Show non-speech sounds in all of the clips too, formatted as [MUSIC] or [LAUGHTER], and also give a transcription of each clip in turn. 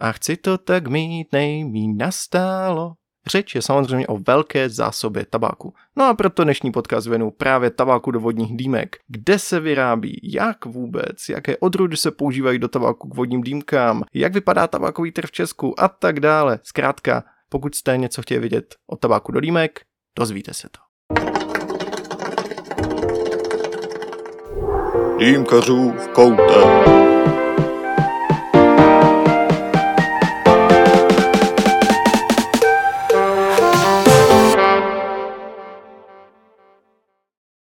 A chci to tak mít nejmí nastálo. Řeč je samozřejmě o velké zásobě tabáku. No a proto dnešní podcast věnu právě tabáku do vodních dýmek. Kde se vyrábí, jak vůbec, jaké odrůdy se používají do tabáku k vodním dýmkám, jak vypadá tabákový trh v Česku a tak dále. Zkrátka, pokud jste něco chtěli vidět o tabáku do dýmek, dozvíte se to. Dýmkařů v koutě.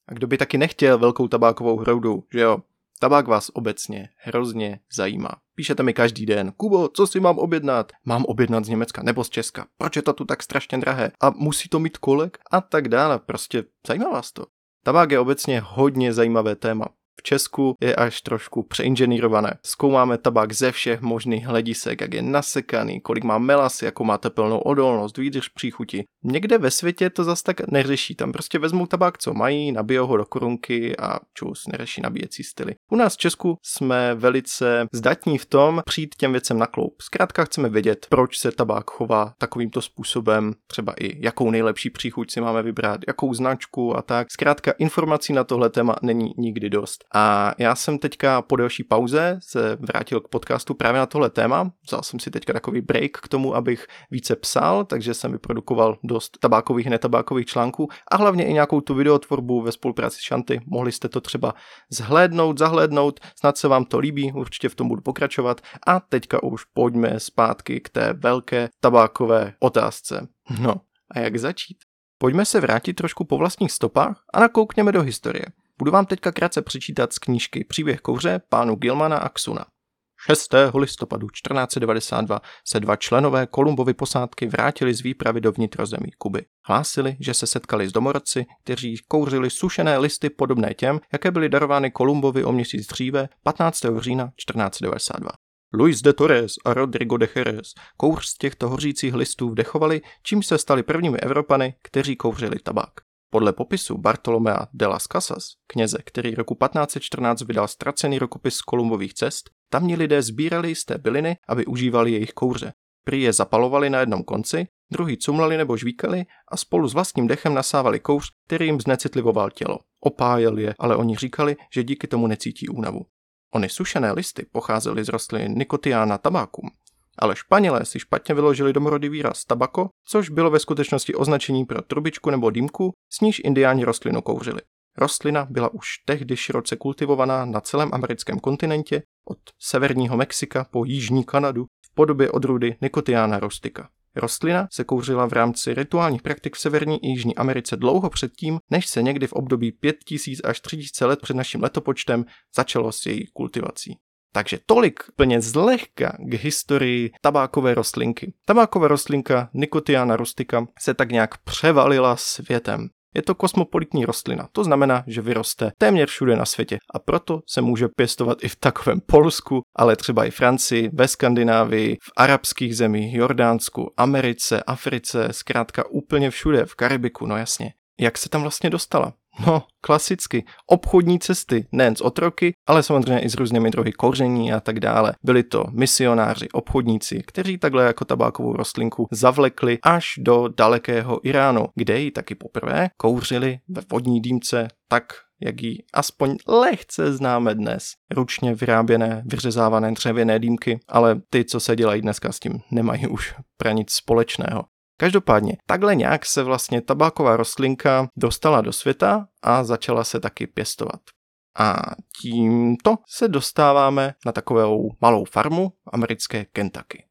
A kdo by taky nechtěl velkou tabákovou hroudu, že jo? Tabák vás obecně hrozně zajímá. Píšete mi každý den, Kubo, co si mám objednat? Mám objednat z Německa nebo z Česka? Proč je to tu tak strašně drahé? A musí to mít kolek? A tak dále. Prostě zajímá vás to. Tabák je obecně hodně zajímavé téma v Česku je až trošku přeinženýrované. Zkoumáme tabák ze všech možných hledisek, jak je nasekaný, kolik má melasy, jakou má tepelnou odolnost, výdrž příchuti. Někde ve světě to zase tak neřeší, tam prostě vezmou tabák, co mají, nabijou ho do korunky a čus, neřeší nabíjecí styly. U nás v Česku jsme velice zdatní v tom přijít těm věcem na kloup. Zkrátka chceme vědět, proč se tabák chová takovýmto způsobem, třeba i jakou nejlepší příchuť si máme vybrat, jakou značku a tak. Zkrátka informací na tohle téma není nikdy dost. A já jsem teďka po delší pauze se vrátil k podcastu právě na tohle téma. Vzal jsem si teďka takový break k tomu, abych více psal, takže jsem vyprodukoval dost tabákových, netabákových článků a hlavně i nějakou tu videotvorbu ve spolupráci s Šanty. Mohli jste to třeba zhlédnout, zahlédnout, snad se vám to líbí, určitě v tom budu pokračovat. A teďka už pojďme zpátky k té velké tabákové otázce. No, a jak začít? Pojďme se vrátit trošku po vlastních stopách a nakoukněme do historie. Budu vám teďka krátce přečítat z knížky Příběh kouře pánu Gilmana a Ksuna. 6. listopadu 1492 se dva členové Kolumbovy posádky vrátili z výpravy do vnitrozemí Kuby. Hlásili, že se setkali s domorodci, kteří kouřili sušené listy podobné těm, jaké byly darovány Kolumbovi o měsíc dříve 15. října 1492. Luis de Torres a Rodrigo de Jerez kouř z těchto hořících listů vdechovali, čím se stali prvními Evropany, kteří kouřili tabák. Podle popisu Bartolomea de las Casas, kněze, který roku 1514 vydal ztracený rokopis z Kolumbových cest, tamní lidé sbírali jisté byliny, aby užívali jejich kouře. Prý je zapalovali na jednom konci, druhý cumlali nebo žvíkali a spolu s vlastním dechem nasávali kouř, který jim znecitlivoval tělo. Opájel je, ale oni říkali, že díky tomu necítí únavu. Ony sušené listy pocházely z rostliny Nicotiana tabacum, ale Španělé si špatně vyložili domorodý výraz tabako, což bylo ve skutečnosti označení pro trubičku nebo dýmku, s níž indiáni rostlinu kouřili. Rostlina byla už tehdy široce kultivovaná na celém americkém kontinentě, od severního Mexika po jižní Kanadu v podobě odrůdy Nicotiana rustica. Rostlina se kouřila v rámci rituálních praktik v severní i jižní Americe dlouho předtím, než se někdy v období 5000 až 3000 let před naším letopočtem začalo s její kultivací. Takže tolik plně zlehka k historii tabákové rostlinky. Tabáková rostlinka Nicotiana rustica se tak nějak převalila světem. Je to kosmopolitní rostlina, to znamená, že vyroste téměř všude na světě a proto se může pěstovat i v takovém Polsku, ale třeba i Francii, ve Skandinávii, v arabských zemích, Jordánsku, Americe, Africe, zkrátka úplně všude, v Karibiku, no jasně. Jak se tam vlastně dostala? No, klasicky. Obchodní cesty, nejen z otroky, ale samozřejmě i s různými druhy koření a tak dále. Byli to misionáři, obchodníci, kteří takhle jako tabákovou rostlinku zavlekli až do dalekého Iránu, kde ji taky poprvé kouřili ve vodní dýmce tak, jak ji aspoň lehce známe dnes. Ručně vyráběné, vyřezávané dřevěné dýmky, ale ty, co se dělají dneska s tím, nemají už pra nic společného. Každopádně, takhle nějak se vlastně tabáková rostlinka dostala do světa a začala se taky pěstovat. A tímto se dostáváme na takovou malou farmu americké Kentucky.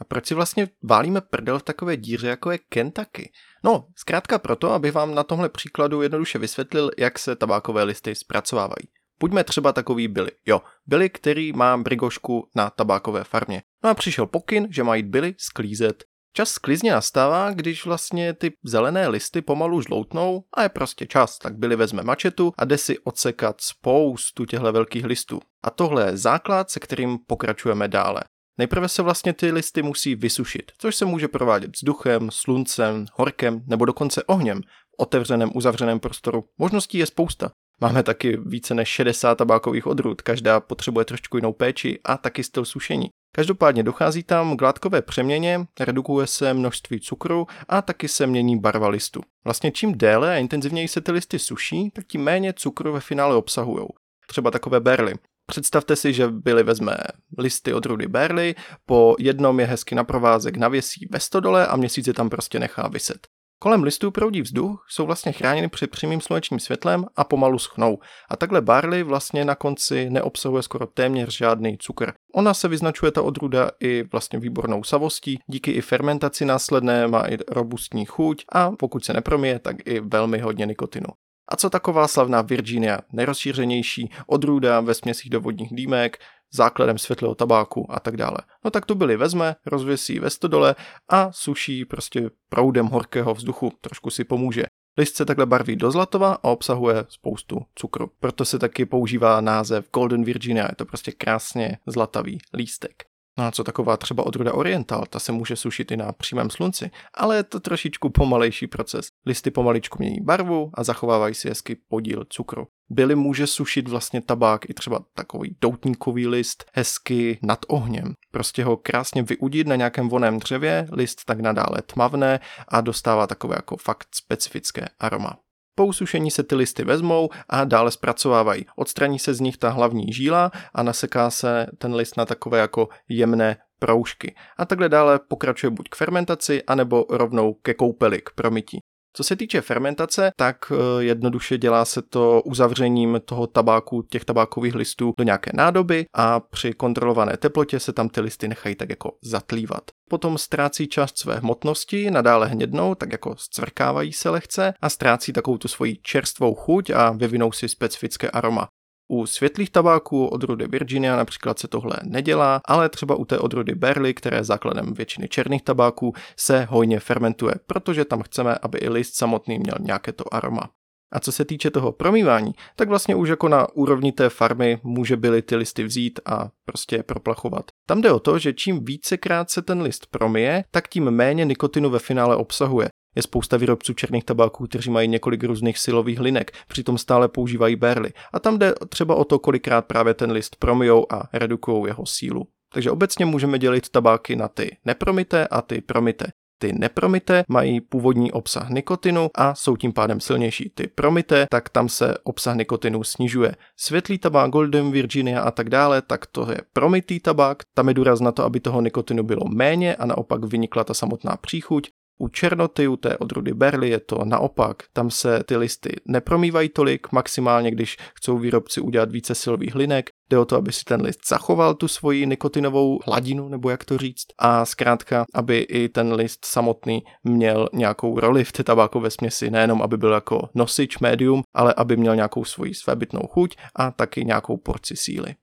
A proč si vlastně válíme prdel v takové díře, jako je Kentucky? No, zkrátka proto, abych vám na tomhle příkladu jednoduše vysvětlil, jak se tabákové listy zpracovávají. Buďme třeba takový Billy. Jo, Billy, který má brigošku na tabákové farmě. No a přišel pokyn, že mají Billy sklízet. Čas sklizně nastává, když vlastně ty zelené listy pomalu žloutnou a je prostě čas, tak Billy vezme mačetu a jde si odsekat spoustu těchto velkých listů. A tohle je základ, se kterým pokračujeme dále. Nejprve se vlastně ty listy musí vysušit, což se může provádět vzduchem, sluncem, horkem nebo dokonce ohněm v otevřeném, uzavřeném prostoru. Možností je spousta. Máme taky více než 60 tabákových odrůd, každá potřebuje trošku jinou péči a taky styl sušení. Každopádně dochází tam k látkové přeměně, redukuje se množství cukru a taky se mění barva listu. Vlastně čím déle a intenzivněji se ty listy suší, tak tím méně cukru ve finále obsahují. Třeba takové berly. Představte si, že byli vezme listy od rudy berly, po jednom je hezky na provázek navěsí ve stodole a měsíc je tam prostě nechá vyset. Kolem listů proudí vzduch, jsou vlastně chráněny před přímým slunečním světlem a pomalu schnou. A takhle barley vlastně na konci neobsahuje skoro téměř žádný cukr. Ona se vyznačuje ta odruda i vlastně výbornou savostí, díky i fermentaci následné má i robustní chuť a pokud se nepromije, tak i velmi hodně nikotinu. A co taková slavná Virginia, nerozšířenější odrůda ve směsích do vodních dýmek, základem světlého tabáku a tak dále. No tak to byli vezme, rozvěsí ve stodole a suší prostě proudem horkého vzduchu, trošku si pomůže. List se takhle barví do zlatova a obsahuje spoustu cukru. Proto se taky používá název Golden Virginia, je to prostě krásně zlatavý lístek. No a co taková třeba odruda Oriental, ta se může sušit i na přímém slunci, ale je to trošičku pomalejší proces. Listy pomaličku mění barvu a zachovávají si hezky podíl cukru. Byly může sušit vlastně tabák i třeba takový doutníkový list hezky nad ohněm. Prostě ho krásně vyudit na nějakém voném dřevě, list tak nadále tmavné a dostává takové jako fakt specifické aroma. Po usušení se ty listy vezmou a dále zpracovávají. Odstraní se z nich ta hlavní žíla a naseká se ten list na takové jako jemné proužky. A takhle dále pokračuje buď k fermentaci, anebo rovnou ke koupeli, k promytí. Co se týče fermentace, tak eh, jednoduše dělá se to uzavřením toho tabáku, těch tabákových listů do nějaké nádoby a při kontrolované teplotě se tam ty listy nechají tak jako zatlívat. Potom ztrácí část své hmotnosti, nadále hnědnou, tak jako zcvrkávají se lehce a ztrácí takovou tu svoji čerstvou chuť a vyvinou si specifické aroma. U světlých tabáků odrody Virginia například se tohle nedělá, ale třeba u té odrody Berly, které je základem většiny černých tabáků, se hojně fermentuje, protože tam chceme, aby i list samotný měl nějaké to aroma. A co se týče toho promývání, tak vlastně už jako na úrovni té farmy může byly ty listy vzít a prostě je proplachovat. Tam jde o to, že čím vícekrát se ten list promije, tak tím méně nikotinu ve finále obsahuje. Je spousta výrobců černých tabáků, kteří mají několik různých silových linek, přitom stále používají berly. A tam jde třeba o to, kolikrát právě ten list promijou a redukují jeho sílu. Takže obecně můžeme dělit tabáky na ty nepromité a ty promité. Ty nepromité mají původní obsah nikotinu a jsou tím pádem silnější. Ty promité, tak tam se obsah nikotinu snižuje. Světlý tabák, Golden Virginia a tak dále, tak to je promitý tabák. Tam je důraz na to, aby toho nikotinu bylo méně a naopak vynikla ta samotná příchuť. U černoty, u té odrůdy berly je to naopak, tam se ty listy nepromývají tolik, maximálně když chcou výrobci udělat více silových linek, jde o to, aby si ten list zachoval tu svoji nikotinovou hladinu, nebo jak to říct, a zkrátka, aby i ten list samotný měl nějakou roli v té tabákové směsi, nejenom aby byl jako nosič médium, ale aby měl nějakou svoji svébytnou chuť a taky nějakou porci síly.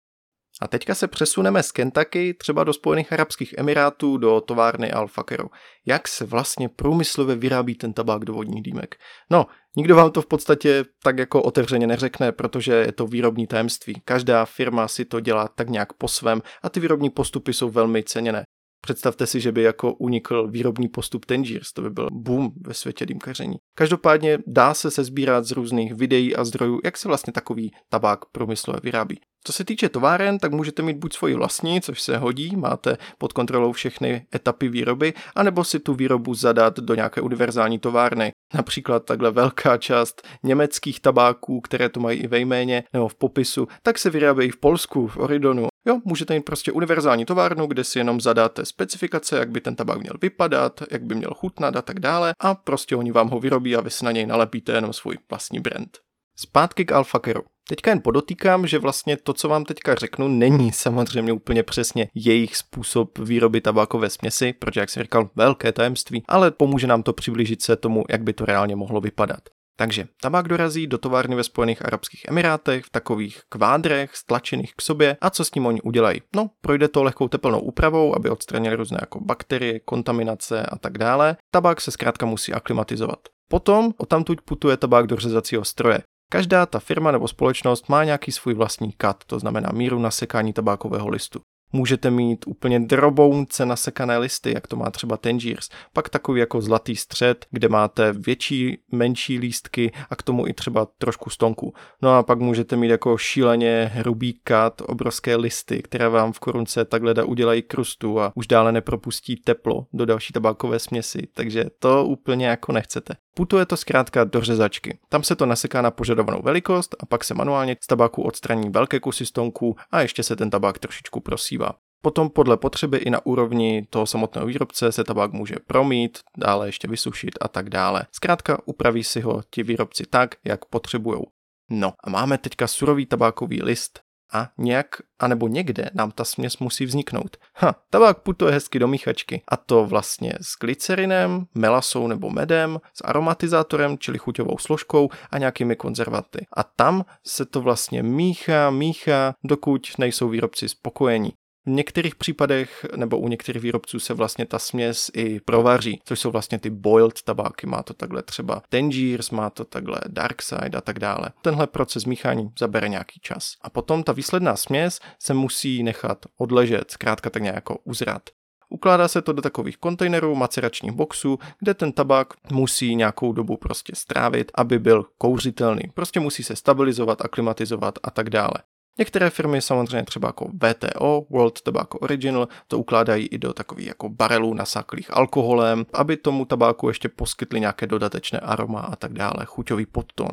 A teďka se přesuneme z Kentucky třeba do Spojených Arabských Emirátů do továrny Al Fakeru. Jak se vlastně průmyslově vyrábí ten tabák do vodních dýmek? No, nikdo vám to v podstatě tak jako otevřeně neřekne, protože je to výrobní tajemství. Každá firma si to dělá tak nějak po svém a ty výrobní postupy jsou velmi ceněné. Představte si, že by jako unikl výrobní postup Tangiers, to by byl boom ve světě dýmkaření. Každopádně dá se se sbírat z různých videí a zdrojů, jak se vlastně takový tabák průmyslově vyrábí. Co se týče továren, tak můžete mít buď svoji vlastní, což se hodí, máte pod kontrolou všechny etapy výroby, anebo si tu výrobu zadat do nějaké univerzální továrny. Například takhle velká část německých tabáků, které to mají i ve jméně nebo v popisu, tak se vyrábějí v Polsku, v Oridonu. Jo, můžete mít prostě univerzální továrnu, kde si jenom zadáte specifikace, jak by ten tabák měl vypadat, jak by měl chutnat a tak dále a prostě oni vám ho vyrobí a vy si na něj nalepíte jenom svůj vlastní brand. Zpátky k Alfakeru. Teďka jen podotýkám, že vlastně to, co vám teďka řeknu, není samozřejmě úplně přesně jejich způsob výroby tabákové směsi, protože, jak jsem říkal, velké tajemství, ale pomůže nám to přiblížit se tomu, jak by to reálně mohlo vypadat. Takže tabák dorazí do továrny ve Spojených Arabských Emirátech v takových kvádrech stlačených k sobě a co s tím oni udělají? No, projde to lehkou teplnou úpravou, aby odstranili různé jako bakterie, kontaminace a tak dále. Tabák se zkrátka musí aklimatizovat. Potom odtamtud putuje tabák do řezacího stroje. Každá ta firma nebo společnost má nějaký svůj vlastní kat, to znamená míru nasekání tabákového listu. Můžete mít úplně drobounce nasekané listy, jak to má třeba Tangiers. Pak takový jako zlatý střed, kde máte větší, menší lístky a k tomu i třeba trošku stonku. No a pak můžete mít jako šíleně hrubý kat, obrovské listy, které vám v korunce takhle udělají krustu a už dále nepropustí teplo do další tabákové směsi, takže to úplně jako nechcete. Putuje to zkrátka do řezačky. Tam se to naseká na požadovanou velikost a pak se manuálně z tabáku odstraní velké kusy stonku a ještě se ten tabák trošičku prosívá. Potom podle potřeby i na úrovni toho samotného výrobce se tabák může promít, dále ještě vysušit a tak dále. Zkrátka upraví si ho ti výrobci tak, jak potřebujou. No a máme teďka surový tabákový list, a nějak, anebo někde nám ta směs musí vzniknout. Ha, tabák putuje hezky do míchačky. A to vlastně s glycerinem, melasou nebo medem, s aromatizátorem, čili chuťovou složkou a nějakými konzervanty. A tam se to vlastně míchá, míchá, dokud nejsou výrobci spokojení. V některých případech nebo u některých výrobců se vlastně ta směs i provaří, což jsou vlastně ty boiled tabáky. Má to takhle třeba Tangiers, má to takhle Darkside a tak dále. Tenhle proces míchání zabere nějaký čas. A potom ta výsledná směs se musí nechat odležet, zkrátka tak nějak jako uzrat. Ukládá se to do takových kontejnerů, maceračních boxů, kde ten tabák musí nějakou dobu prostě strávit, aby byl kouřitelný. Prostě musí se stabilizovat, aklimatizovat a tak dále. Některé firmy samozřejmě třeba jako VTO, World Tobacco Original, to ukládají i do takových jako barelů nasáklých alkoholem, aby tomu tabáku ještě poskytli nějaké dodatečné aroma a tak dále, chuťový podton.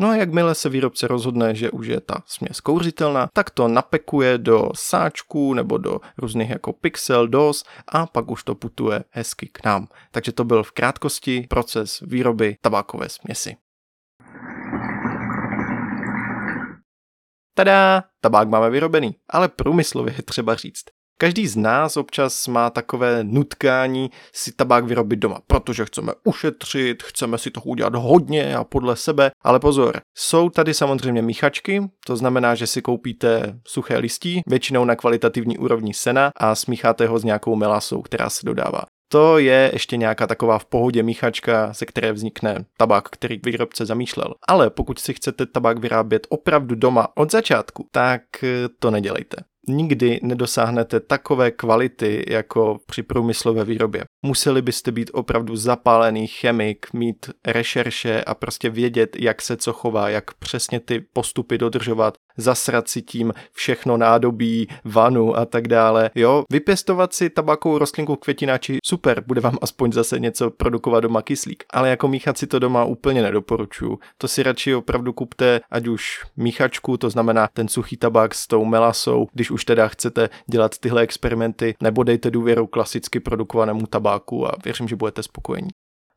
No a jakmile se výrobce rozhodne, že už je ta směs kouřitelná, tak to napekuje do sáčků nebo do různých jako pixel, dos a pak už to putuje hezky k nám. Takže to byl v krátkosti proces výroby tabákové směsi. Tada, tabák máme vyrobený, ale průmyslově je třeba říct. Každý z nás občas má takové nutkání si tabák vyrobit doma, protože chceme ušetřit, chceme si toho udělat hodně a podle sebe, ale pozor, jsou tady samozřejmě míchačky, to znamená, že si koupíte suché listí, většinou na kvalitativní úrovni sena a smícháte ho s nějakou melasou, která se dodává. To je ještě nějaká taková v pohodě míchačka, ze které vznikne tabák, který výrobce zamýšlel. Ale pokud si chcete tabák vyrábět opravdu doma od začátku, tak to nedělejte nikdy nedosáhnete takové kvality jako při průmyslové výrobě. Museli byste být opravdu zapálený chemik, mít rešerše a prostě vědět, jak se co chová, jak přesně ty postupy dodržovat, zasrat si tím všechno nádobí, vanu a tak dále. Jo, vypěstovat si tabakovou rostlinku květináči, super, bude vám aspoň zase něco produkovat doma kyslík. Ale jako míchat si to doma úplně nedoporučuju. To si radši opravdu kupte, ať už míchačku, to znamená ten suchý tabák s tou melasou, když už teda chcete dělat tyhle experimenty, nebo dejte důvěru klasicky produkovanému tabáku a věřím, že budete spokojení.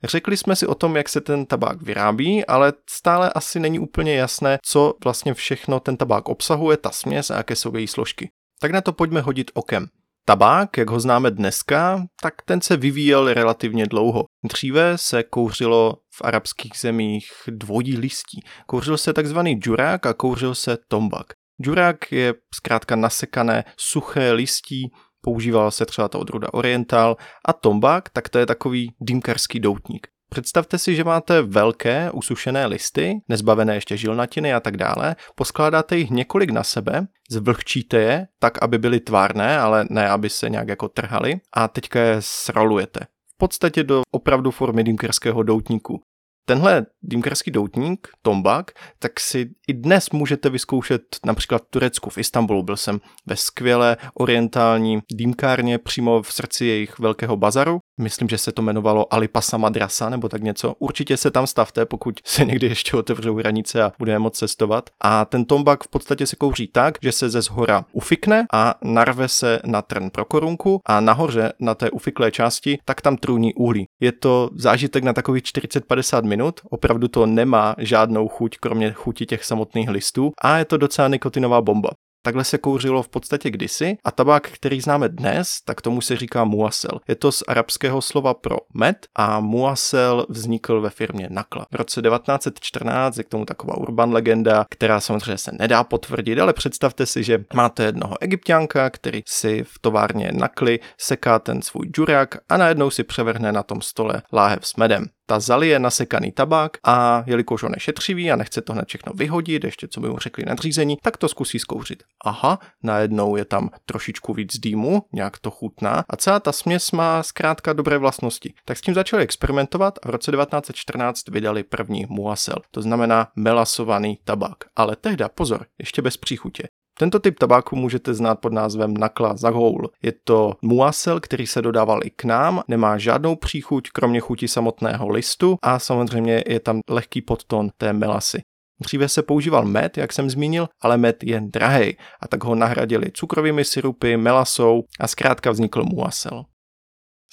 Řekli jsme si o tom, jak se ten tabák vyrábí, ale stále asi není úplně jasné, co vlastně všechno ten tabák obsahuje, ta směs a jaké jsou její složky. Tak na to pojďme hodit okem. Tabák, jak ho známe dneska, tak ten se vyvíjel relativně dlouho. Dříve se kouřilo v arabských zemích dvojí listí. Kouřil se takzvaný džurák a kouřil se tombak. Džurák je zkrátka nasekané suché listí, používala se třeba ta odrůda oriental a tombak, tak to je takový dýmkarský doutník. Představte si, že máte velké usušené listy, nezbavené ještě žilnatiny a tak dále, poskládáte jich několik na sebe, zvlhčíte je tak, aby byly tvárné, ale ne, aby se nějak jako trhaly a teďka je srolujete. V podstatě do opravdu formy dýmkerského doutníku. Tenhle dýmkarský doutník, tombak, tak si i dnes můžete vyzkoušet například v Turecku, v Istanbulu. Byl jsem ve skvělé orientální dýmkárně přímo v srdci jejich velkého bazaru. Myslím, že se to jmenovalo Alipasa Madrasa nebo tak něco. Určitě se tam stavte, pokud se někdy ještě otevřou hranice a budeme moc cestovat. A ten tombak v podstatě se kouří tak, že se ze zhora ufikne a narve se na trn pro korunku a nahoře na té ufiklé části tak tam trůní uhlí. Je to zážitek na takových 40-50 minut, opravdu to nemá žádnou chuť, kromě chuti těch samotných listů a je to docela nikotinová bomba. Takhle se kouřilo v podstatě kdysi a tabák, který známe dnes, tak tomu se říká muasel. Je to z arabského slova pro med a muasel vznikl ve firmě Nakla. V roce 1914 je k tomu taková urban legenda, která samozřejmě se nedá potvrdit, ale představte si, že máte jednoho egyptianka, který si v továrně Nakly seká ten svůj džurák a najednou si převrhne na tom stole láhev s medem. Ta zalije nasekaný tabák a jelikož on je šetřivý a nechce to hned všechno vyhodit, ještě co by mu řekli nadřízení, tak to zkusí zkouřit. Aha, najednou je tam trošičku víc dýmu, nějak to chutná a celá ta směs má zkrátka dobré vlastnosti. Tak s tím začali experimentovat a v roce 1914 vydali první muasel, to znamená melasovaný tabák. Ale tehda, pozor, ještě bez příchutě. Tento typ tabáku můžete znát pod názvem Nakla Zagoul. Je to muasel, který se dodával i k nám, nemá žádnou příchuť, kromě chuti samotného listu a samozřejmě je tam lehký podton té melasy. Dříve se používal med, jak jsem zmínil, ale med je drahý a tak ho nahradili cukrovými syrupy, melasou a zkrátka vznikl muasel.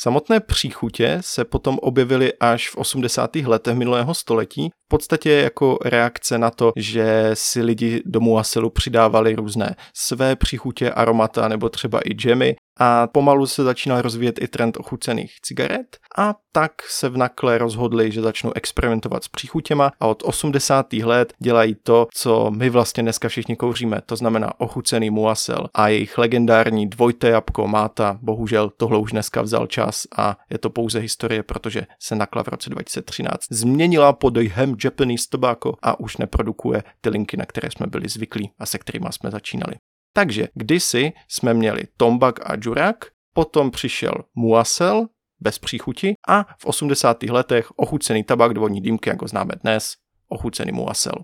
Samotné příchutě se potom objevily až v 80. letech minulého století, v podstatě jako reakce na to, že si lidi do muasilu přidávali různé své příchutě, aromata nebo třeba i džemy a pomalu se začínal rozvíjet i trend ochucených cigaret a tak se v nakle rozhodli, že začnou experimentovat s příchutěma a od 80. let dělají to, co my vlastně dneska všichni kouříme, to znamená ochucený muasel a jejich legendární dvojité jabko máta, bohužel tohle už dneska vzal čas a je to pouze historie, protože se nakla v roce 2013 změnila pod dojhem Japanese Tobacco a už neprodukuje ty linky, na které jsme byli zvyklí a se kterými jsme začínali. Takže kdysi jsme měli tombak a džurak, potom přišel muasel bez příchuti a v 80. letech ochucený tabak dvorní dýmky, jako známe dnes, ochucený muasel.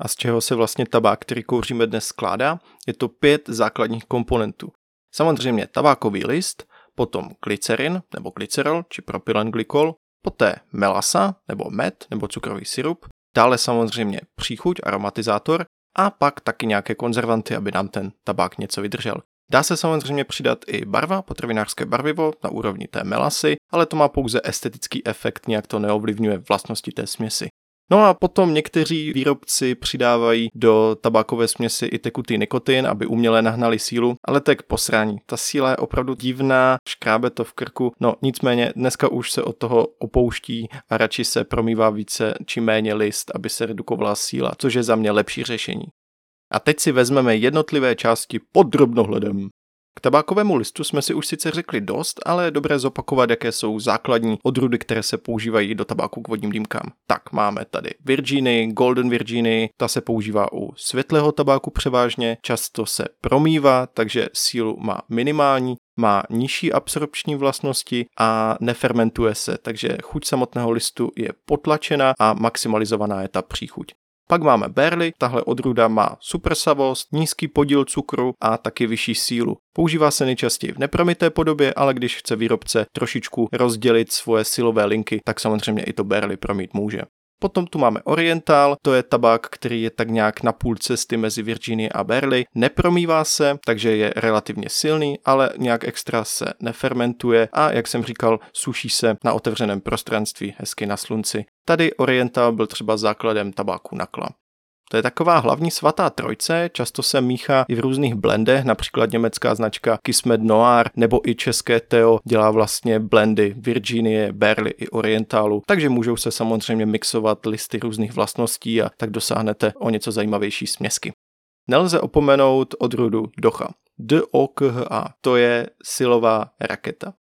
A z čeho se vlastně tabák, který kouříme dnes, skládá? Je to pět základních komponentů. Samozřejmě tabákový list, potom glycerin nebo glycerol či propylenglykol, poté melasa nebo med nebo cukrový syrup, dále samozřejmě příchuť, aromatizátor a pak taky nějaké konzervanty, aby nám ten tabák něco vydržel. Dá se samozřejmě přidat i barva, potravinářské barvivo na úrovni té melasy, ale to má pouze estetický efekt, nějak to neovlivňuje vlastnosti té směsi. No a potom někteří výrobci přidávají do tabákové směsi i tekutý nikotin, aby uměle nahnali sílu, ale tak posrání. Ta síla je opravdu divná, škrábe to v krku, no nicméně dneska už se od toho opouští a radši se promývá více či méně list, aby se redukovala síla, což je za mě lepší řešení. A teď si vezmeme jednotlivé části pod drobnohledem. K tabákovému listu jsme si už sice řekli dost, ale je dobré zopakovat, jaké jsou základní odrůdy, které se používají do tabáku k vodním dýmkám. Tak máme tady Virginy, Golden Virginy, ta se používá u světlého tabáku převážně, často se promývá, takže sílu má minimální, má nižší absorpční vlastnosti a nefermentuje se, takže chuť samotného listu je potlačena a maximalizovaná je ta příchuť. Pak máme berly, tahle odrůda má super savost, nízký podíl cukru a taky vyšší sílu. Používá se nejčastěji v nepromité podobě, ale když chce výrobce trošičku rozdělit svoje silové linky, tak samozřejmě i to berly promít může. Potom tu máme Oriental, to je tabák, který je tak nějak na půl cesty mezi Virginie a Berly. Nepromývá se, takže je relativně silný, ale nějak extra se nefermentuje a jak jsem říkal, suší se na otevřeném prostranství, hezky na slunci. Tady Oriental byl třeba základem tabáku nakla. To je taková hlavní svatá trojce, často se míchá i v různých blendech, například německá značka Kismet Noir nebo i české Teo dělá vlastně blendy Virginie, Berly i Orientalu, takže můžou se samozřejmě mixovat listy různých vlastností a tak dosáhnete o něco zajímavější směsky. Nelze opomenout odrůdu Docha. DOKHA, to je silová raketa.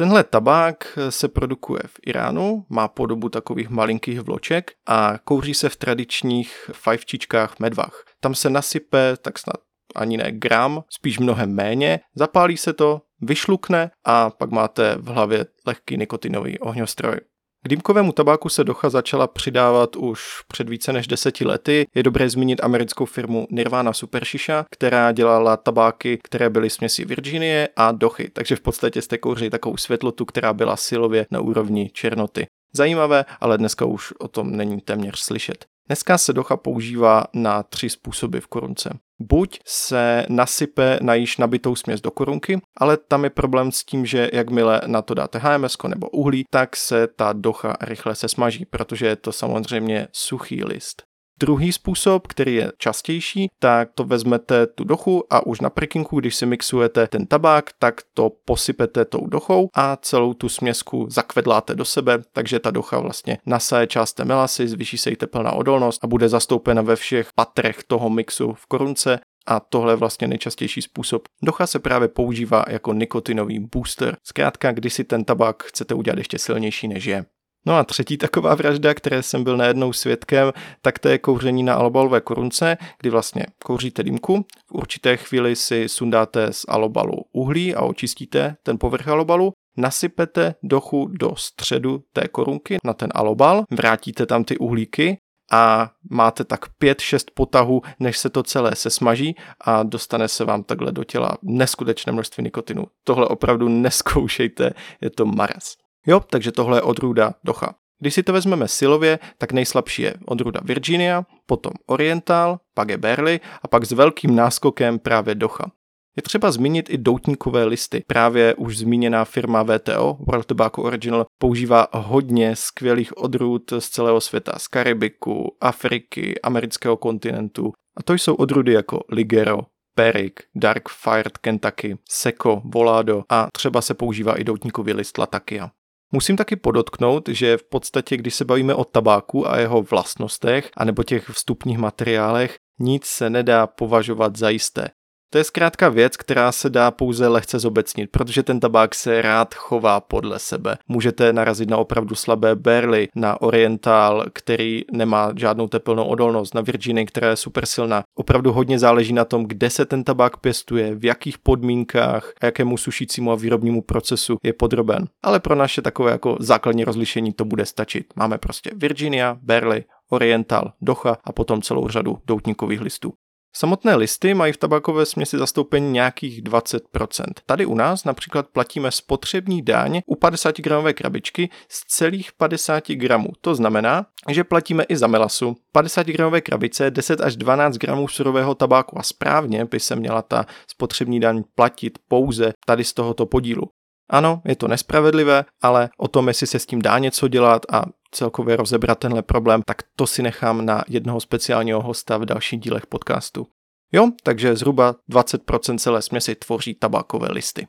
Tenhle tabák se produkuje v Iránu, má podobu takových malinkých vloček a kouří se v tradičních fajfčičkách medvách. Tam se nasype tak snad ani ne gram, spíš mnohem méně, zapálí se to, vyšlukne a pak máte v hlavě lehký nikotinový ohňostroj. K dýmkovému tabáku se Docha začala přidávat už před více než deseti lety. Je dobré zmínit americkou firmu Nirvana Super Shisha, která dělala tabáky, které byly směsi Virginie a Dochy, takže v podstatě jste kouřili takovou světlotu, která byla silově na úrovni černoty. Zajímavé, ale dneska už o tom není téměř slyšet. Dneska se docha používá na tři způsoby v korunce. Buď se nasype na již nabitou směs do korunky, ale tam je problém s tím, že jakmile na to dáte HMS nebo uhlí, tak se ta docha rychle se smaží, protože je to samozřejmě suchý list. Druhý způsob, který je častější, tak to vezmete tu dochu a už na prikinku, když si mixujete ten tabák, tak to posypete tou dochou a celou tu směsku zakvedláte do sebe, takže ta docha vlastně nasaje část té melasy, zvýší se jí teplná odolnost a bude zastoupena ve všech patrech toho mixu v korunce A tohle je vlastně nejčastější způsob. Docha se právě používá jako nikotinový booster. Zkrátka, když si ten tabák chcete udělat ještě silnější než je. No a třetí taková vražda, které jsem byl nejednou svědkem, tak to je kouření na alobalové korunce, kdy vlastně kouříte dýmku, v určité chvíli si sundáte z alobalu uhlí a očistíte ten povrch alobalu, nasypete dochu do středu té korunky na ten alobal, vrátíte tam ty uhlíky a máte tak 5-6 potahů, než se to celé sesmaží a dostane se vám takhle do těla neskutečné množství nikotinu. Tohle opravdu [LAUGHS] neskoušejte, je to maras. Jo, takže tohle je odrůda Docha. Když si to vezmeme silově, tak nejslabší je odrůda Virginia, potom Oriental, pak je Berly a pak s velkým náskokem právě Docha. Je třeba zmínit i doutníkové listy. Právě už zmíněná firma VTO, World Tobacco Original, používá hodně skvělých odrůd z celého světa, z Karibiku, Afriky, amerického kontinentu. A to jsou odrůdy jako Ligero, Perik, Dark Fired Kentucky, Seco, Volado a třeba se používá i doutníkový list Latakia. Musím taky podotknout, že v podstatě, když se bavíme o tabáku a jeho vlastnostech, anebo těch vstupních materiálech, nic se nedá považovat za jisté. To je zkrátka věc, která se dá pouze lehce zobecnit, protože ten tabák se rád chová podle sebe. Můžete narazit na opravdu slabé berly, na Oriental, který nemá žádnou tepelnou odolnost, na Virginie, která je super silná. Opravdu hodně záleží na tom, kde se ten tabák pěstuje, v jakých podmínkách a jakému sušícímu a výrobnímu procesu je podroben. Ale pro naše takové jako základní rozlišení to bude stačit. Máme prostě Virginia, Berly, Oriental, Docha a potom celou řadu doutníkových listů. Samotné listy mají v tabakové směsi zastoupení nějakých 20%. Tady u nás například platíme spotřební daň u 50 gramové krabičky z celých 50 gramů. To znamená, že platíme i za melasu. 50 gramové krabice 10 až 12 gramů surového tabáku a správně by se měla ta spotřební daň platit pouze tady z tohoto podílu. Ano, je to nespravedlivé, ale o tom, jestli se s tím dá něco dělat a celkově rozebrat tenhle problém, tak to si nechám na jednoho speciálního hosta v dalších dílech podcastu. Jo, takže zhruba 20% celé směsi tvoří tabákové listy.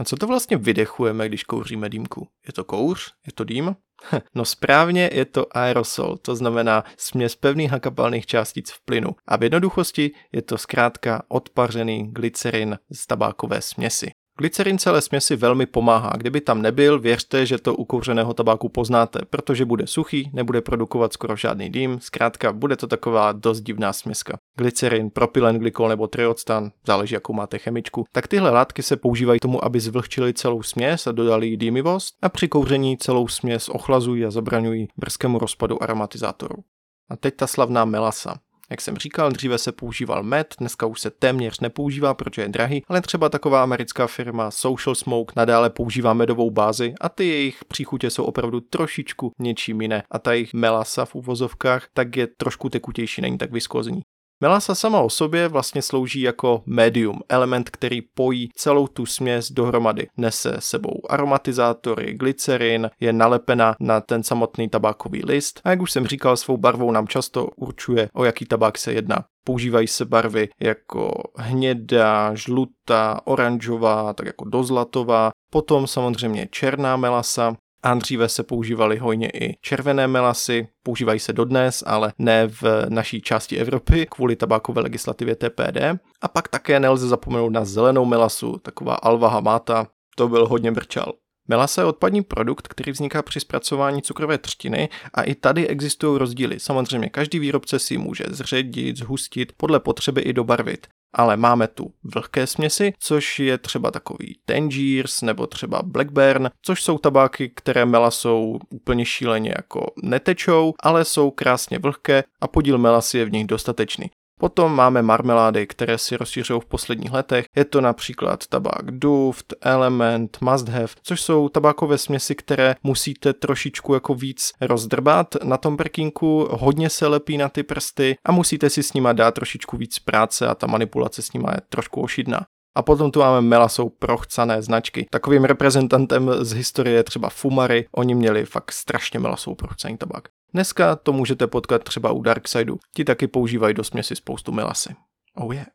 A co to vlastně vydechujeme, když kouříme dýmku? Je to kouř? Je to dým? No správně je to aerosol, to znamená směs pevných a kapalných částic v plynu. A v jednoduchosti je to zkrátka odpařený glycerin z tabákové směsi. Glycerin celé směsi velmi pomáhá. Kdyby tam nebyl, věřte, že to u kouřeného tabáku poznáte, protože bude suchý, nebude produkovat skoro žádný dým, zkrátka bude to taková dost divná směska. Glycerin, propylen glykol nebo triodstan, záleží jakou máte chemičku, tak tyhle látky se používají tomu, aby zvlhčili celou směs a dodali jí dýmivost a při kouření celou směs ochlazují a zabraňují brzkému rozpadu aromatizátoru. A teď ta slavná melasa. Jak jsem říkal, dříve se používal med, dneska už se téměř nepoužívá, protože je drahý, ale třeba taková americká firma Social Smoke nadále používá medovou bázi a ty jejich příchutě jsou opravdu trošičku něčím jiné a ta jejich melasa v uvozovkách tak je trošku tekutější, není tak viskozní. Melasa sama o sobě vlastně slouží jako medium, element, který pojí celou tu směs dohromady. Nese sebou aromatizátory, glycerin, je nalepena na ten samotný tabákový list a jak už jsem říkal, svou barvou nám často určuje, o jaký tabák se jedná. Používají se barvy jako hnědá, žlutá, oranžová, tak jako dozlatová, potom samozřejmě černá melasa, a dříve se používaly hojně i červené melasy, používají se dodnes, ale ne v naší části Evropy kvůli tabákové legislativě TPD. A pak také nelze zapomenout na zelenou melasu, taková alva hamata, to byl hodně brčal. Melasa je odpadní produkt, který vzniká při zpracování cukrové třtiny a i tady existují rozdíly. Samozřejmě každý výrobce si může zředit, zhustit, podle potřeby i dobarvit ale máme tu vlhké směsi, což je třeba takový Tangiers nebo třeba Blackburn, což jsou tabáky, které melasou úplně šíleně jako netečou, ale jsou krásně vlhké a podíl melasy je v nich dostatečný. Potom máme marmelády, které si rozšířují v posledních letech. Je to například tabák Duft, Element, Must Have, což jsou tabákové směsi, které musíte trošičku jako víc rozdrbat na tom prkínku, hodně se lepí na ty prsty a musíte si s nima dát trošičku víc práce a ta manipulace s nima je trošku ošidná. A potom tu máme melasou prochcané značky. Takovým reprezentantem z historie je třeba Fumary, oni měli fakt strašně melasou prochcený tabák. Dneska to můžete potkat třeba u Darksideu, ti taky používají do směsi spoustu melasy. Oh yeah.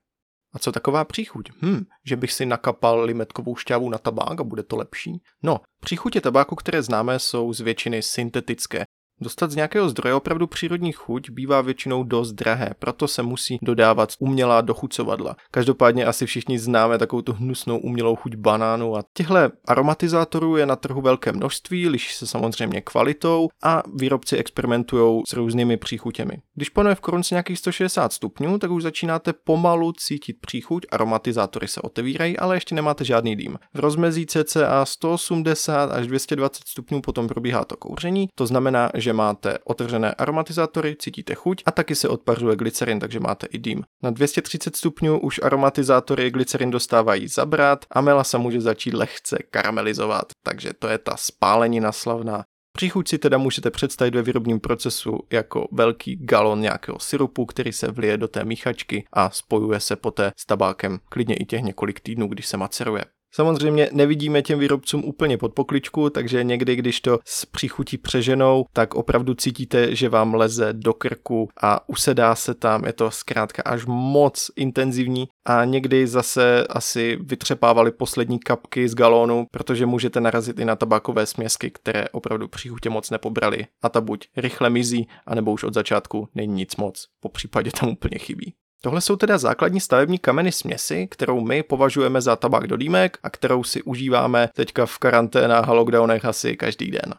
A co taková příchuť? Hm, že bych si nakapal limetkovou šťávu na tabák a bude to lepší? No, příchutě tabáku, které známe, jsou z většiny syntetické. Dostat z nějakého zdroje opravdu přírodní chuť bývá většinou dost drahé, proto se musí dodávat umělá dochucovadla. Každopádně asi všichni známe takovou tu hnusnou umělou chuť banánu a těchto aromatizátorů je na trhu velké množství, liší se samozřejmě kvalitou a výrobci experimentují s různými příchutěmi. Když panuje v korunce nějakých 160 stupňů, tak už začínáte pomalu cítit příchuť, aromatizátory se otevírají, ale ještě nemáte žádný dým. V rozmezí cca 180 až 220 stupňů potom probíhá to kouření, to znamená, že máte otevřené aromatizátory, cítíte chuť a taky se odpařuje glycerin, takže máte i dým. Na 230 stupňů už aromatizátory glycerin dostávají zabrat a melasa může začít lehce karamelizovat, takže to je ta spálenina slavná. Příchuť si teda můžete představit ve výrobním procesu jako velký galon nějakého syrupu, který se vlije do té míchačky a spojuje se poté s tabákem klidně i těch několik týdnů, když se maceruje. Samozřejmě nevidíme těm výrobcům úplně pod pokličku, takže někdy, když to s příchutí přeženou, tak opravdu cítíte, že vám leze do krku a usedá se tam, je to zkrátka až moc intenzivní a někdy zase asi vytřepávali poslední kapky z galónu, protože můžete narazit i na tabákové směsky, které opravdu příchutě moc nepobrali. A ta buď rychle mizí, anebo už od začátku není nic moc, po případě tam úplně chybí. Tohle jsou teda základní stavební kameny směsi, kterou my považujeme za tabák do dýmek a kterou si užíváme teďka v karanténách a lockdownech asi každý den.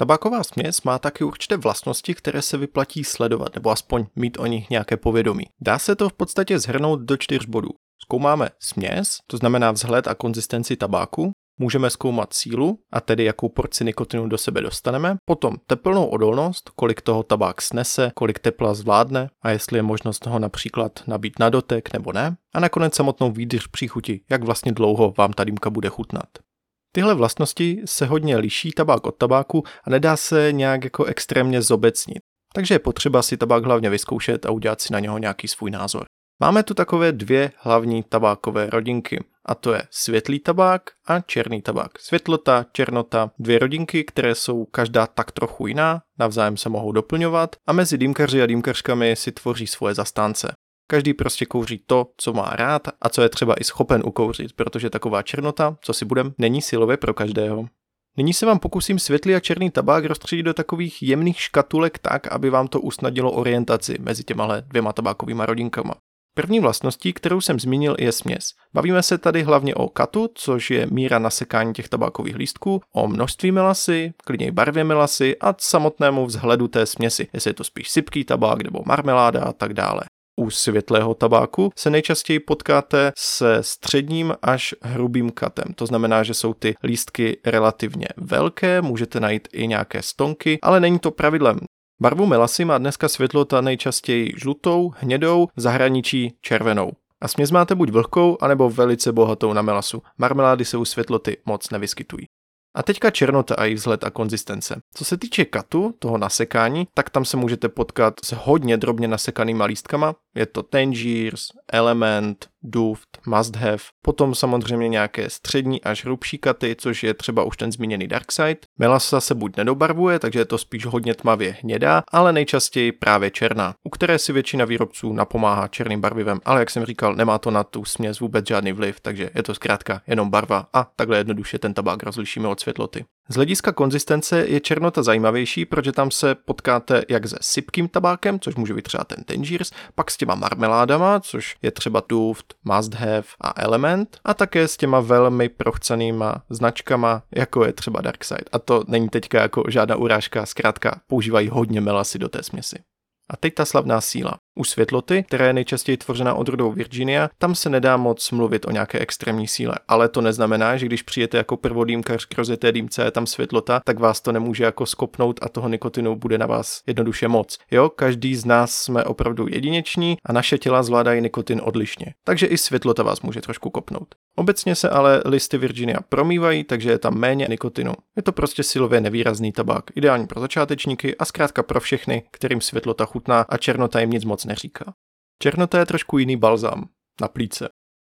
Tabáková směs má taky určité vlastnosti, které se vyplatí sledovat, nebo aspoň mít o nich nějaké povědomí. Dá se to v podstatě zhrnout do čtyř bodů. Zkoumáme směs, to znamená vzhled a konzistenci tabáku, můžeme zkoumat sílu, a tedy jakou porci nikotinu do sebe dostaneme, potom teplnou odolnost, kolik toho tabák snese, kolik tepla zvládne a jestli je možnost ho například nabít na dotek nebo ne, a nakonec samotnou výdrž příchuti, jak vlastně dlouho vám ta dýmka bude chutnat. Tyhle vlastnosti se hodně liší tabák od tabáku a nedá se nějak jako extrémně zobecnit. Takže je potřeba si tabák hlavně vyzkoušet a udělat si na něho nějaký svůj názor. Máme tu takové dvě hlavní tabákové rodinky a to je světlý tabák a černý tabák. Světlota, černota, dvě rodinky, které jsou každá tak trochu jiná, navzájem se mohou doplňovat a mezi dýmkaři a dýmkařkami si tvoří svoje zastánce. Každý prostě kouří to, co má rád a co je třeba i schopen ukouřit, protože taková černota, co si budem, není silově pro každého. Nyní se vám pokusím světlý a černý tabák rozstředit do takových jemných škatulek tak, aby vám to usnadnilo orientaci mezi těma dvěma tabákovými rodinkama. První vlastností, kterou jsem zmínil, je směs. Bavíme se tady hlavně o katu, což je míra nasekání těch tabákových lístků, o množství melasy, klidně i barvě melasy a samotnému vzhledu té směsi, jestli je to spíš sypký tabák nebo marmeláda a tak dále. U světlého tabáku se nejčastěji potkáte se středním až hrubým katem. To znamená, že jsou ty lístky relativně velké, můžete najít i nějaké stonky, ale není to pravidlem. Barvu melasy má dneska světlota nejčastěji žlutou, hnědou, v zahraničí červenou. A směs máte buď vlhkou, anebo velice bohatou na melasu. Marmelády se u světloty moc nevyskytují. A teďka černota a její vzhled a konzistence. Co se týče katu, toho nasekání, tak tam se můžete potkat s hodně drobně nasekanýma lístkama. Je to Tangiers, Element, Duft, Must Have, potom samozřejmě nějaké střední až hrubší katy, což je třeba už ten zmíněný Darkside. Melasa se buď nedobarvuje, takže je to spíš hodně tmavě hnědá, ale nejčastěji právě černá, u které si většina výrobců napomáhá černým barvivem, ale jak jsem říkal, nemá to na tu směs vůbec žádný vliv, takže je to zkrátka jenom barva a takhle jednoduše ten tabák rozlišíme od světloty. Z hlediska konzistence je černota zajímavější, protože tam se potkáte jak se sypkým tabákem, což může být třeba ten Tangiers, pak s těma marmeládama, což je třeba Duft, Must Have a Element, a také s těma velmi prochcenýma značkama, jako je třeba Darkside. A to není teďka jako žádná urážka, zkrátka používají hodně melasy do té směsi. A teď ta slavná síla. U světloty, která je nejčastěji tvořena odrodou Virginia, tam se nedá moc mluvit o nějaké extrémní síle. Ale to neznamená, že když přijete jako prvodýmkař k rozjeté dýmce je tam světlota, tak vás to nemůže jako skopnout a toho nikotinu bude na vás jednoduše moc. Jo, každý z nás jsme opravdu jedineční a naše těla zvládají nikotin odlišně. Takže i světlota vás může trošku kopnout. Obecně se ale listy Virginia promývají, takže je tam méně nikotinu. Je to prostě silově nevýrazný tabák, ideální pro začátečníky a zkrátka pro všechny, kterým světlota chutná a černota jim nic moc neříká. Černota je trošku jiný balzám na plíce.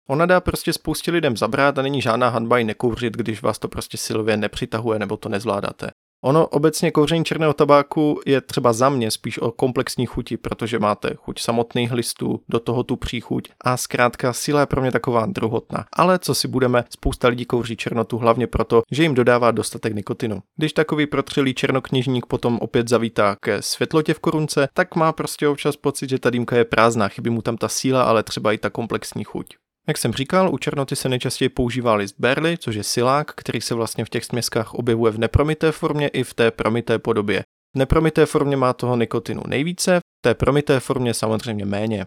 Ona dá prostě spoustě lidem zabrát a není žádná hanba i nekouřit, když vás to prostě silově nepřitahuje nebo to nezvládáte. Ono obecně kouření černého tabáku je třeba za mě spíš o komplexní chuti, protože máte chuť samotných listů, do toho tu příchuť a zkrátka síla je pro mě taková druhotná. Ale co si budeme, spousta lidí kouří černotu hlavně proto, že jim dodává dostatek nikotinu. Když takový protřelý černokněžník potom opět zavítá ke světlotě v korunce, tak má prostě občas pocit, že ta dýmka je prázdná, chybí mu tam ta síla, ale třeba i ta komplexní chuť. Jak jsem říkal, u černoty se nejčastěji používá list berly, což je silák, který se vlastně v těch směskách objevuje v nepromité formě i v té promité podobě. V nepromité formě má toho nikotinu nejvíce, v té promité formě samozřejmě méně.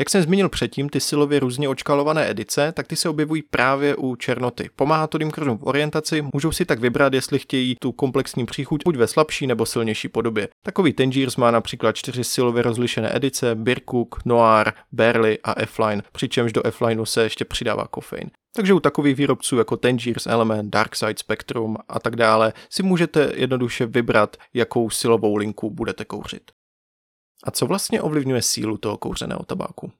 Jak jsem zmínil předtím, ty silově různě očkalované edice, tak ty se objevují právě u černoty. Pomáhá to dýmkařům v orientaci, můžou si tak vybrat, jestli chtějí tu komplexní příchuť buď ve slabší nebo silnější podobě. Takový Tangiers má například čtyři silově rozlišené edice, Birkuk, Noir, Barley a F-Line, přičemž do F-lineu se ještě přidává kofein. Takže u takových výrobců jako Tangiers Element, Darkside Spectrum a tak dále si můžete jednoduše vybrat, jakou silovou linku budete kouřit. A co vlastně ovlivňuje sílu toho kouřeného tabáku?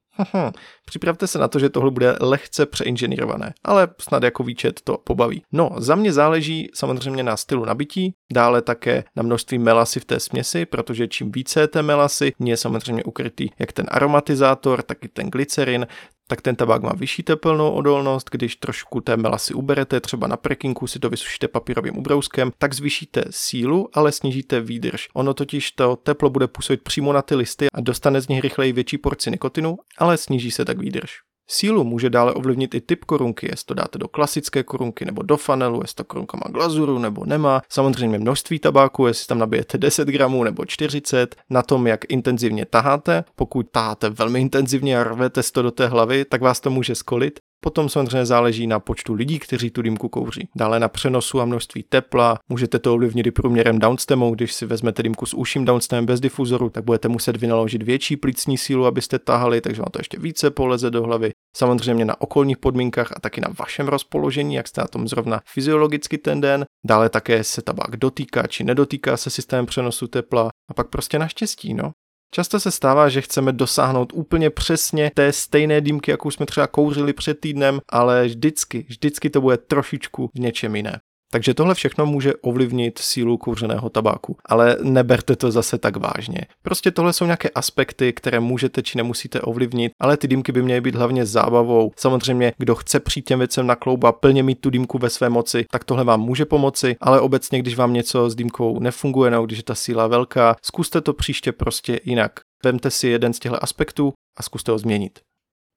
Připravte se na to, že tohle bude lehce přeinženýrované, ale snad jako výčet to pobaví. No, za mě záleží samozřejmě na stylu nabití, dále také na množství melasy v té směsi, protože čím více té melasy, je samozřejmě ukrytý jak ten aromatizátor, tak i ten glycerin, tak ten tabák má vyšší tepelnou odolnost, když trošku té melasy uberete, třeba na prekinku si to vysušíte papírovým ubrouskem, tak zvýšíte sílu, ale snížíte výdrž. Ono totiž to teplo bude působit přímo na ty listy a dostane z nich rychleji větší porci nikotinu, ale sníží se tak výdrž. Sílu může dále ovlivnit i typ korunky, jestli to dáte do klasické korunky nebo do fanelu, jestli ta korunka má glazuru nebo nemá. Samozřejmě množství tabáku, jestli tam nabijete 10 gramů nebo 40, na tom, jak intenzivně taháte. Pokud taháte velmi intenzivně a rvete to do té hlavy, tak vás to může skolit. Potom samozřejmě záleží na počtu lidí, kteří tu dýmku kouří. Dále na přenosu a množství tepla. Můžete to ovlivnit i průměrem downstemu. Když si vezmete dýmku s uším downstemem bez difuzoru, tak budete muset vynaložit větší plicní sílu, abyste tahali, takže vám to ještě více poleze do hlavy. Samozřejmě na okolních podmínkách a taky na vašem rozpoložení, jak jste na tom zrovna fyziologicky ten den. Dále také se tabák dotýká či nedotýká se systém přenosu tepla. A pak prostě naštěstí, no. Často se stává, že chceme dosáhnout úplně přesně té stejné dýmky, jakou jsme třeba kouřili před týdnem, ale vždycky, vždycky to bude trošičku v něčem jiné. Takže tohle všechno může ovlivnit sílu kouřeného tabáku, ale neberte to zase tak vážně. Prostě tohle jsou nějaké aspekty, které můžete či nemusíte ovlivnit, ale ty dýmky by měly být hlavně zábavou. Samozřejmě, kdo chce přijít těm věcem na kloub a plně mít tu dýmku ve své moci, tak tohle vám může pomoci, ale obecně, když vám něco s dýmkou nefunguje, nebo když je ta síla velká, zkuste to příště prostě jinak. Vemte si jeden z těchto aspektů a zkuste ho změnit.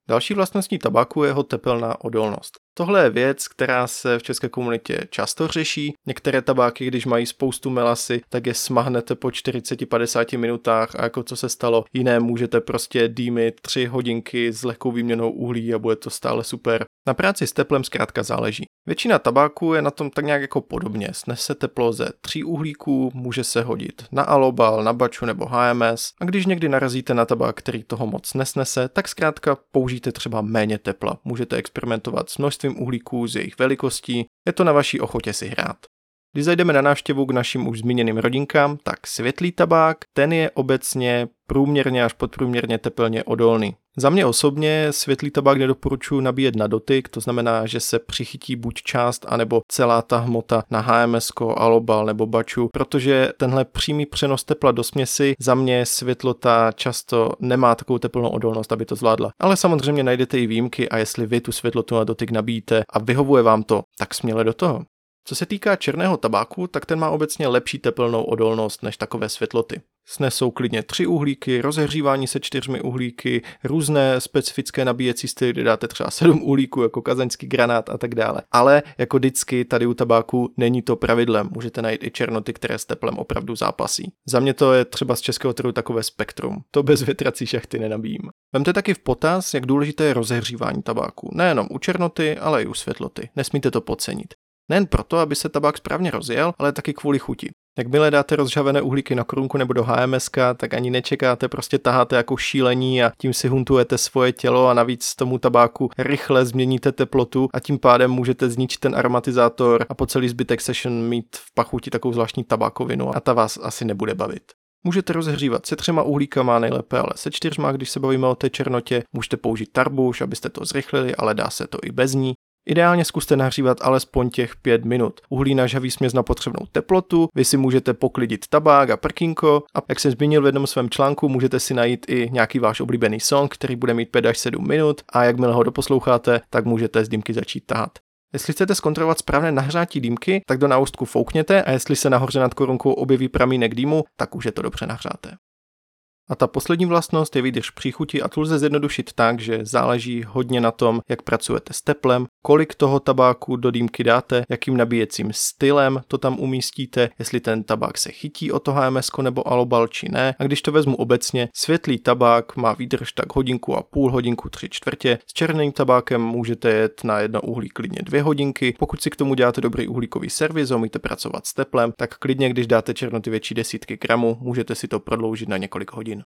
Další vlastností tabáku je jeho tepelná odolnost. Tohle je věc, která se v české komunitě často řeší. Některé tabáky, když mají spoustu melasy, tak je smahnete po 40-50 minutách a jako co se stalo, jiné můžete prostě dýmit 3 hodinky s lehkou výměnou uhlí a bude to stále super. Na práci s teplem zkrátka záleží. Většina tabáku je na tom tak nějak jako podobně. Snese teplo ze tří uhlíků, může se hodit na alobal, na baču nebo HMS a když někdy narazíte na tabák, který toho moc nesnese, tak zkrátka použijte třeba méně tepla. Můžete experimentovat s množstvím uhlíků, z jejich velikostí, je to na vaší ochotě si hrát. Když zajdeme na návštěvu k našim už zmíněným rodinkám, tak světlý tabák, ten je obecně průměrně až podprůměrně tepelně odolný. Za mě osobně světlý tabák nedoporučuji nabíjet na dotyk, to znamená, že se přichytí buď část, anebo celá ta hmota na HMS, alobal nebo baču, protože tenhle přímý přenos tepla do směsi za mě světlota často nemá takovou teplnou odolnost, aby to zvládla. Ale samozřejmě najdete i výjimky a jestli vy tu světlotu na dotyk nabíjíte a vyhovuje vám to, tak směle do toho. Co se týká černého tabáku, tak ten má obecně lepší tepelnou odolnost než takové světloty. Snesou klidně tři uhlíky, rozehřívání se čtyřmi uhlíky, různé specifické nabíjecí styly, kde dáte třeba sedm uhlíků, jako kazaňský granát a tak dále. Ale jako vždycky tady u tabáku není to pravidlem. Můžete najít i černoty, které s teplem opravdu zápasí. Za mě to je třeba z českého trhu takové spektrum. To bez větrací šachty nenabíjím. Vemte taky v potaz, jak důležité je rozehřívání tabáku. Nejenom u černoty, ale i u světloty. Nesmíte to podcenit. Nejen proto, aby se tabák správně rozjel, ale taky kvůli chuti. Jakmile dáte rozžavené uhlíky na korunku nebo do HMS, tak ani nečekáte, prostě taháte jako šílení a tím si huntujete svoje tělo a navíc tomu tabáku rychle změníte teplotu a tím pádem můžete zničit ten aromatizátor a po celý zbytek session mít v pachuti takovou zvláštní tabákovinu a ta vás asi nebude bavit. Můžete rozhřívat se třema uhlíkama nejlépe, ale se čtyřma, když se bavíme o té černotě. Můžete použít tarbuš, abyste to zrychlili, ale dá se to i bez ní. Ideálně zkuste nahřívat alespoň těch 5 minut. Uhlí nažaví směs na potřebnou teplotu, vy si můžete poklidit tabák a prkínko a jak jsem zmínil v jednom svém článku, můžete si najít i nějaký váš oblíbený song, který bude mít 5 až 7 minut a jakmile ho doposloucháte, tak můžete z dýmky začít tahat. Jestli chcete zkontrolovat správné nahřátí dýmky, tak do náustku foukněte a jestli se nahoře nad korunkou objeví pramínek dýmu, tak už je to dobře nahřáté. A ta poslední vlastnost je výdrž příchuti a tu lze zjednodušit tak, že záleží hodně na tom, jak pracujete s teplem, kolik toho tabáku do dýmky dáte, jakým nabíjecím stylem to tam umístíte, jestli ten tabák se chytí o to HMS nebo alobal či ne. A když to vezmu obecně, světlý tabák má výdrž tak hodinku a půl, hodinku tři čtvrtě. S černým tabákem můžete jet na jedno uhlí klidně dvě hodinky. Pokud si k tomu děláte dobrý uhlíkový servis, umíte pracovat s teplem, tak klidně, když dáte černoty větší desítky gramů, můžete si to prodloužit na několik hodin.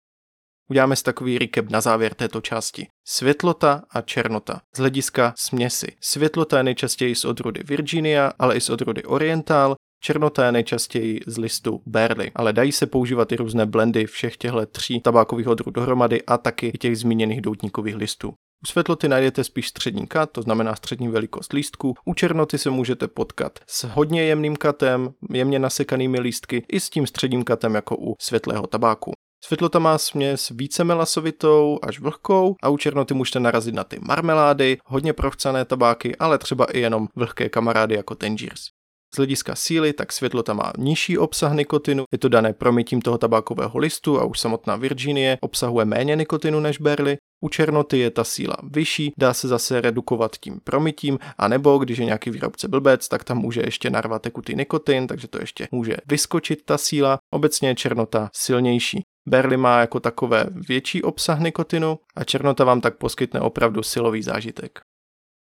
Uděláme si takový recap na závěr této části. Světlota a černota. Z hlediska směsi. Světlota je nejčastěji z odrůdy Virginia, ale i z odrůdy Oriental, Černota je nejčastěji z listu Berly, ale dají se používat i různé blendy všech těchto tří tabákových odrůd dohromady a taky i těch zmíněných doutníkových listů. U světloty najdete spíš střední kat, to znamená střední velikost lístku. U černoty se můžete potkat s hodně jemným katem, jemně nasekanými lístky i s tím středním katem jako u světlého tabáku. Světlota má směs více melasovitou až vlhkou a u černoty můžete narazit na ty marmelády, hodně provcané tabáky, ale třeba i jenom vlhké kamarády jako Tangiers. Z hlediska síly, tak světlota má nižší obsah nikotinu, je to dané promítím toho tabákového listu a už samotná Virginie obsahuje méně nikotinu než Berly. U černoty je ta síla vyšší, dá se zase redukovat tím promítím, a nebo když je nějaký výrobce blbec, tak tam může ještě narvat tekutý nikotin, takže to ještě může vyskočit ta síla. Obecně je černota silnější. Berly má jako takové větší obsah nikotinu a černota vám tak poskytne opravdu silový zážitek.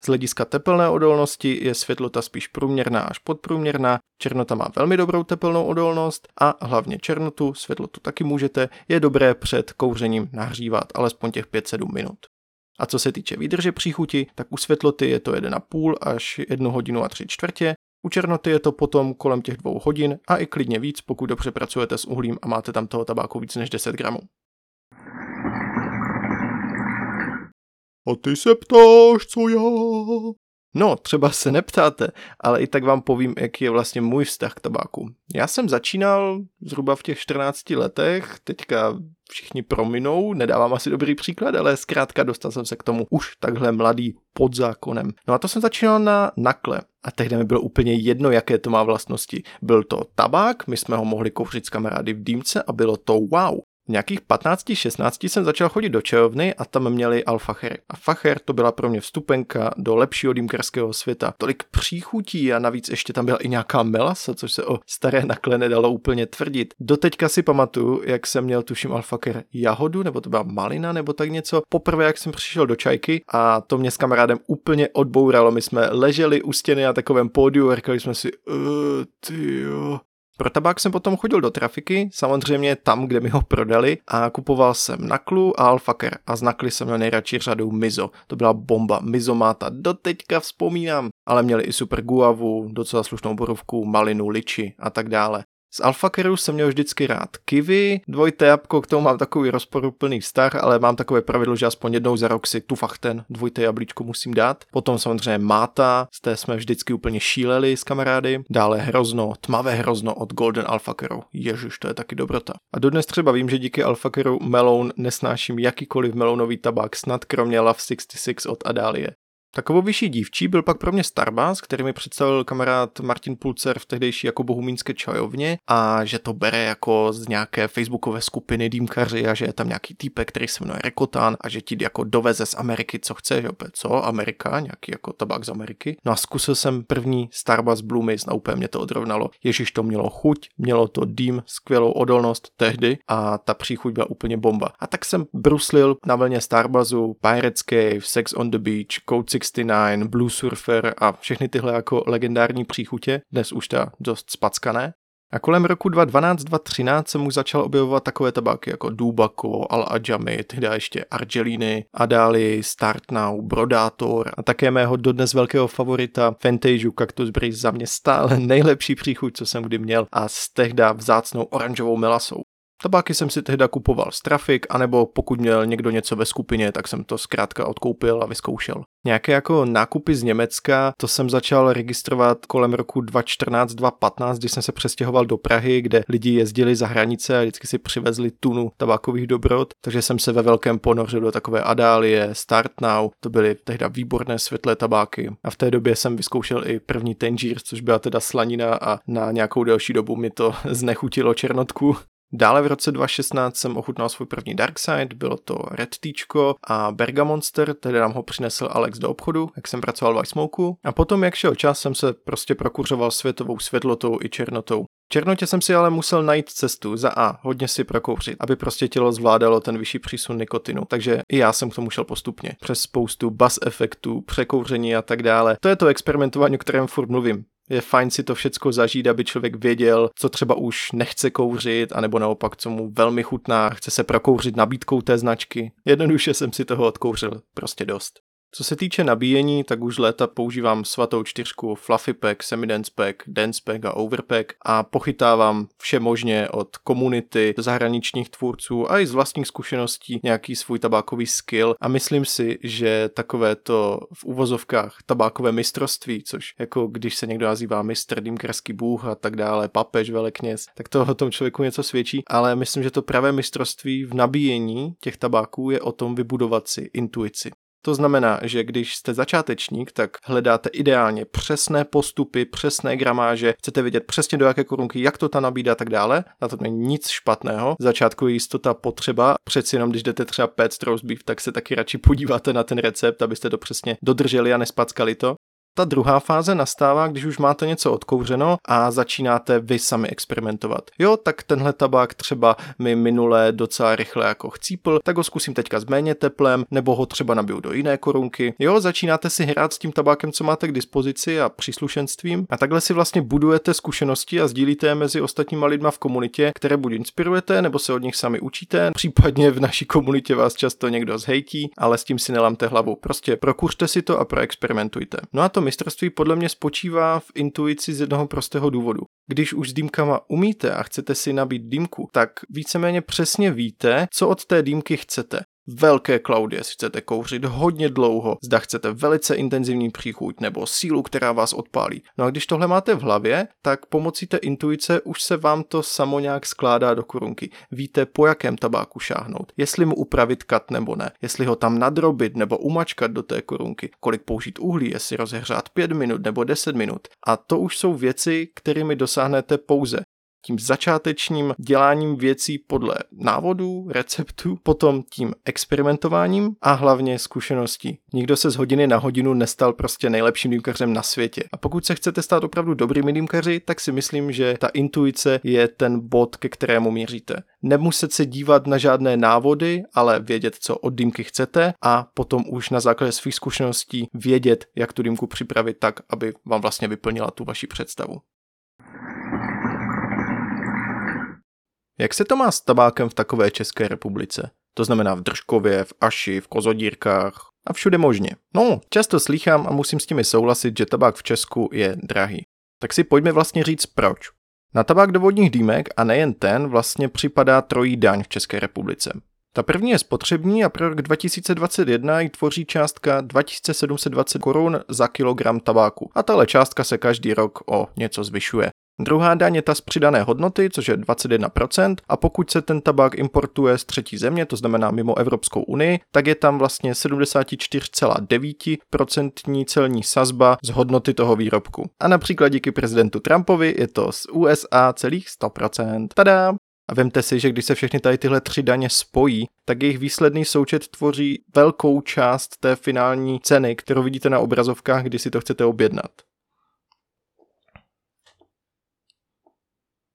Z hlediska tepelné odolnosti je světlota spíš průměrná až podprůměrná, černota má velmi dobrou tepelnou odolnost a hlavně černotu, světlotu taky můžete, je dobré před kouřením nahřívat alespoň těch 5-7 minut. A co se týče výdrže příchuti, tak u světloty je to 1,5 až 1 hodinu a 3 čtvrtě, u černoty je to potom kolem těch dvou hodin a i klidně víc, pokud dobře pracujete s uhlím a máte tam toho tabáku víc než 10 gramů. A ty se ptáš, co já? No, třeba se neptáte, ale i tak vám povím, jaký je vlastně můj vztah k tabáku. Já jsem začínal zhruba v těch 14 letech, teďka všichni prominou, nedávám asi dobrý příklad, ale zkrátka dostal jsem se k tomu už takhle mladý pod zákonem. No a to jsem začínal na nakle. A tehdy mi bylo úplně jedno, jaké to má vlastnosti. Byl to tabák, my jsme ho mohli kouřit s kamarády v dýmce a bylo to wow. Nějakých 15-16 jsem začal chodit do čajovny a tam měli alfachery. A facher to byla pro mě vstupenka do lepšího dýmkarského světa. Tolik příchutí a navíc ještě tam byla i nějaká melasa, což se o staré nakle nedalo úplně tvrdit. Doteďka si pamatuju, jak jsem měl tuším alfacher jahodu, nebo to byla malina, nebo tak něco. Poprvé, jak jsem přišel do čajky a to mě s kamarádem úplně odbouralo. My jsme leželi u stěny na takovém pódiu a říkali jsme si, ty jo, pro tabák jsem potom chodil do trafiky, samozřejmě tam, kde mi ho prodali a kupoval jsem Naklu a Alfaker a z Nakly jsem měl nejradši řadu Mizo. To byla bomba, Mizo máta, doteďka vzpomínám, ale měli i super guavu, docela slušnou borovku, malinu, liči a tak dále. Z Alfakeru jsem měl vždycky rád kiwi, dvojité jabko, k tomu mám takový rozporuplný vztah, ale mám takové pravidlo, že aspoň jednou za rok si tu fachten dvojité jablíčko musím dát. Potom samozřejmě máta, z té jsme vždycky úplně šíleli s kamarády. Dále hrozno, tmavé hrozno od Golden Alfakeru. Ježiš, to je taky dobrota. A dodnes třeba vím, že díky Alfakeru Melon nesnáším jakýkoliv melonový tabák, snad kromě Love 66 od Adálie. Takovou vyšší dívčí byl pak pro mě Starbucks, který mi představil kamarád Martin Pulcer v tehdejší jako bohumínské čajovně a že to bere jako z nějaké facebookové skupiny dýmkaři a že je tam nějaký týpek, který se jmenuje Rekotán a že ti jako doveze z Ameriky, co chce, že opět co, Amerika, nějaký jako tabák z Ameriky. No a zkusil jsem první Starbucks Blue Mist a úplně mě to odrovnalo. Ježíš to mělo chuť, mělo to dým, skvělou odolnost tehdy a ta příchuť byla úplně bomba. A tak jsem bruslil na vlně Starbucksu, Pirates Cave, Sex on the Beach, Code 69, Blue Surfer a všechny tyhle jako legendární příchutě, dnes už ta dost spackané. A kolem roku 2012-2013 jsem už začal objevovat takové tabáky jako Dubako, Al Ajami, tehdy ještě Argeliny, Adali, Start Now, Brodátor a také mého dodnes velkého favorita Fantasia Cactus Breeze za mě stále nejlepší příchuť, co jsem kdy měl a s tehda vzácnou oranžovou melasou. Tabáky jsem si tehda kupoval z Trafik, anebo pokud měl někdo něco ve skupině, tak jsem to zkrátka odkoupil a vyzkoušel. Nějaké jako nákupy z Německa, to jsem začal registrovat kolem roku 2014-2015, když jsem se přestěhoval do Prahy, kde lidi jezdili za hranice a vždycky si přivezli tunu tabákových dobrot, takže jsem se ve velkém ponořil do takové Adálie, Start Now, to byly tehda výborné světlé tabáky. A v té době jsem vyzkoušel i první Tangiers, což byla teda slanina a na nějakou delší dobu mi to [LAUGHS] znechutilo černotku. Dále v roce 2016 jsem ochutnal svůj první Dark Side, bylo to Red Teachko a Bergamonster, tedy nám ho přinesl Alex do obchodu, jak jsem pracoval v Smoku. A potom, jak šel čas, jsem se prostě prokuřoval světovou světlotou i černotou. V černotě jsem si ale musel najít cestu za A, hodně si prokouřit, aby prostě tělo zvládalo ten vyšší přísun nikotinu. Takže i já jsem k tomu šel postupně. Přes spoustu bas efektů, překouření a tak dále. To je to experimentování, o kterém furt mluvím je fajn si to všecko zažít, aby člověk věděl, co třeba už nechce kouřit, anebo naopak, co mu velmi chutná, chce se prokouřit nabídkou té značky. Jednoduše jsem si toho odkouřil prostě dost. Co se týče nabíjení, tak už léta používám svatou čtyřku Fluffy Pack, Semi Dance Pack, Dance Pack a Overpack a pochytávám vše možně od komunity, zahraničních tvůrců a i z vlastních zkušeností nějaký svůj tabákový skill a myslím si, že takové to v uvozovkách tabákové mistrovství, což jako když se někdo nazývá mistr, dýmkarský bůh a tak dále, papež, velekněz, tak to o tom člověku něco svědčí, ale myslím, že to pravé mistrovství v nabíjení těch tabáků je o tom vybudovat si intuici. To znamená, že když jste začátečník, tak hledáte ideálně přesné postupy, přesné gramáže, chcete vědět přesně do jaké korunky, jak to ta nabídá a tak dále. Na to není nic špatného. Začátku je jistota potřeba, přeci jenom když jdete třeba pec roast beef, tak se taky radši podíváte na ten recept, abyste to přesně dodrželi a nespackali to. Ta druhá fáze nastává, když už máte něco odkouřeno a začínáte vy sami experimentovat. Jo, tak tenhle tabák třeba mi minulé docela rychle jako chcípl, tak ho zkusím teďka s méně teplem, nebo ho třeba nabiju do jiné korunky. Jo, začínáte si hrát s tím tabákem, co máte k dispozici a příslušenstvím a takhle si vlastně budujete zkušenosti a sdílíte je mezi ostatníma lidma v komunitě, které buď inspirujete, nebo se od nich sami učíte. Případně v naší komunitě vás často někdo zhejtí, ale s tím si nelamte hlavu. Prostě prokuřte si to a proexperimentujte. No a to mistrovství podle mě spočívá v intuici z jednoho prostého důvodu. Když už s dýmkama umíte a chcete si nabít dýmku, tak víceméně přesně víte, co od té dýmky chcete velké cloudy, jestli chcete kouřit hodně dlouho, zda chcete velice intenzivní příchuť nebo sílu, která vás odpálí. No a když tohle máte v hlavě, tak pomocí té intuice už se vám to samo nějak skládá do korunky. Víte, po jakém tabáku šáhnout, jestli mu upravit kat nebo ne, jestli ho tam nadrobit nebo umačkat do té korunky, kolik použít uhlí, jestli rozehřát 5 minut nebo 10 minut. A to už jsou věci, kterými dosáhnete pouze tím začátečním děláním věcí podle návodů, receptů, potom tím experimentováním a hlavně zkušeností. Nikdo se z hodiny na hodinu nestal prostě nejlepším dýmkařem na světě. A pokud se chcete stát opravdu dobrými dýmkaři, tak si myslím, že ta intuice je ten bod, ke kterému míříte. Nemuset se dívat na žádné návody, ale vědět, co od dýmky chcete a potom už na základě svých zkušeností vědět, jak tu dýmku připravit tak, aby vám vlastně vyplnila tu vaši představu. Jak se to má s tabákem v takové České republice? To znamená v Držkově, v Aši, v Kozodírkách a všude možně. No, často slychám a musím s těmi souhlasit, že tabák v Česku je drahý. Tak si pojďme vlastně říct proč. Na tabák do vodních dýmek a nejen ten vlastně připadá trojí daň v České republice. Ta první je spotřební a pro rok 2021 ji tvoří částka 2720 korun za kilogram tabáku a tahle částka se každý rok o něco zvyšuje. Druhá daň je ta z přidané hodnoty, což je 21%, a pokud se ten tabák importuje z třetí země, to znamená mimo Evropskou unii, tak je tam vlastně 74,9% celní sazba z hodnoty toho výrobku. A například díky prezidentu Trumpovi je to z USA celých 100%. Tada! A vemte si, že když se všechny tady tyhle tři daně spojí, tak jejich výsledný součet tvoří velkou část té finální ceny, kterou vidíte na obrazovkách, kdy si to chcete objednat.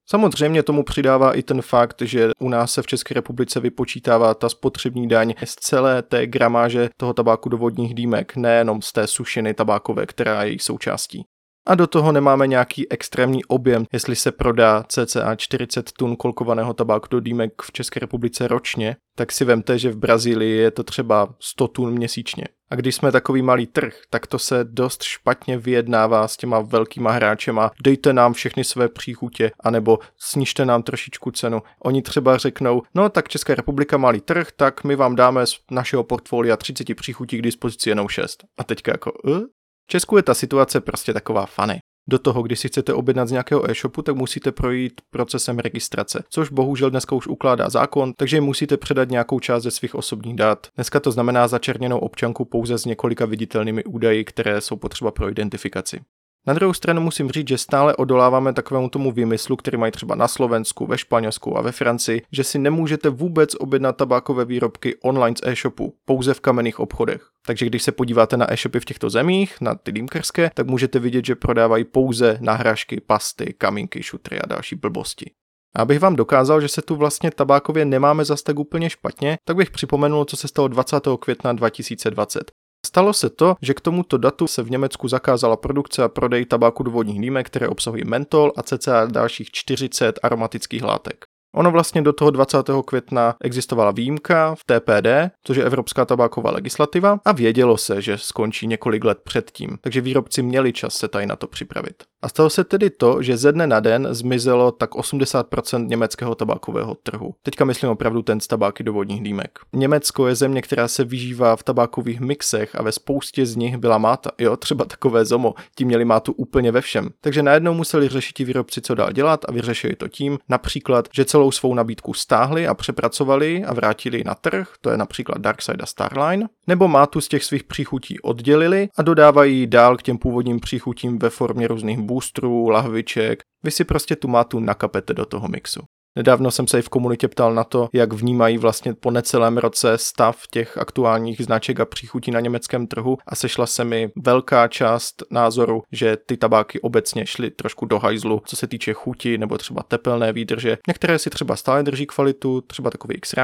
Samozřejmě tomu přidává i ten fakt, že u nás se v České republice vypočítává ta spotřební daň z celé té gramáže toho tabáku do vodních dýmek, nejenom z té sušiny tabákové, která je její součástí. A do toho nemáme nějaký extrémní objem, jestli se prodá cca 40 tun kolkovaného tabáku do dýmek v České republice ročně, tak si vemte, že v Brazílii je to třeba 100 tun měsíčně. A když jsme takový malý trh, tak to se dost špatně vyjednává s těma velkýma hráčema. Dejte nám všechny své příchutě, anebo snižte nám trošičku cenu. Oni třeba řeknou, no tak Česká republika malý trh, tak my vám dáme z našeho portfolia 30 příchutí k dispozici jenom 6. A teďka jako, uh? V Česku je ta situace prostě taková fany. Do toho, když si chcete objednat z nějakého e-shopu, tak musíte projít procesem registrace, což bohužel dneska už ukládá zákon, takže musíte předat nějakou část ze svých osobních dat. Dneska to znamená začerněnou občanku pouze s několika viditelnými údaji, které jsou potřeba pro identifikaci. Na druhou stranu musím říct, že stále odoláváme takovému tomu výmyslu, který mají třeba na Slovensku, ve Španělsku a ve Francii, že si nemůžete vůbec objednat tabákové výrobky online z e-shopu, pouze v kamenných obchodech. Takže když se podíváte na e-shopy v těchto zemích, na ty dýmkarské, tak můžete vidět, že prodávají pouze nahrážky, pasty, kamínky, šutry a další blbosti. A abych vám dokázal, že se tu vlastně tabákově nemáme zas tak úplně špatně, tak bych připomenul, co se stalo 20. května 2020. Stalo se to, že k tomuto datu se v Německu zakázala produkce a prodej tabáku do vodních dýmek, které obsahují mentol a cca dalších 40 aromatických látek. Ono vlastně do toho 20. května existovala výjimka v TPD, což je Evropská tabáková legislativa, a vědělo se, že skončí několik let předtím, takže výrobci měli čas se tady na to připravit. A stalo se tedy to, že ze dne na den zmizelo tak 80% německého tabákového trhu. Teďka myslím opravdu ten z tabáky do vodních dýmek. Německo je země, která se vyžívá v tabákových mixech a ve spoustě z nich byla máta. Jo, třeba takové zomo, ti měli mátu úplně ve všem. Takže najednou museli řešit ti výrobci, co dál dělat a vyřešili to tím, například, že celou svou nabídku stáhli a přepracovali a vrátili na trh, to je například Darkside a Starline, nebo mátu z těch svých příchutí oddělili a dodávají dál k těm původním příchutím ve formě různých boostrů, lahviček. Vy si prostě tu mátu nakapete do toho mixu. Nedávno jsem se i v komunitě ptal na to, jak vnímají vlastně po necelém roce stav těch aktuálních značek a příchutí na německém trhu a sešla se mi velká část názoru, že ty tabáky obecně šly trošku do hajzlu, co se týče chuti nebo třeba tepelné výdrže. Některé si třeba stále drží kvalitu, třeba takový x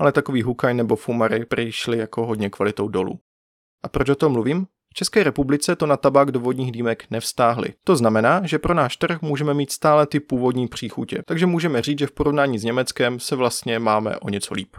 ale takový hukaj nebo fumary přišly jako hodně kvalitou dolů. A proč o tom mluvím? České republice to na tabák do vodních dýmek nevstáhli. To znamená, že pro náš trh můžeme mít stále ty původní příchutě, takže můžeme říct, že v porovnání s Německem se vlastně máme o něco líp.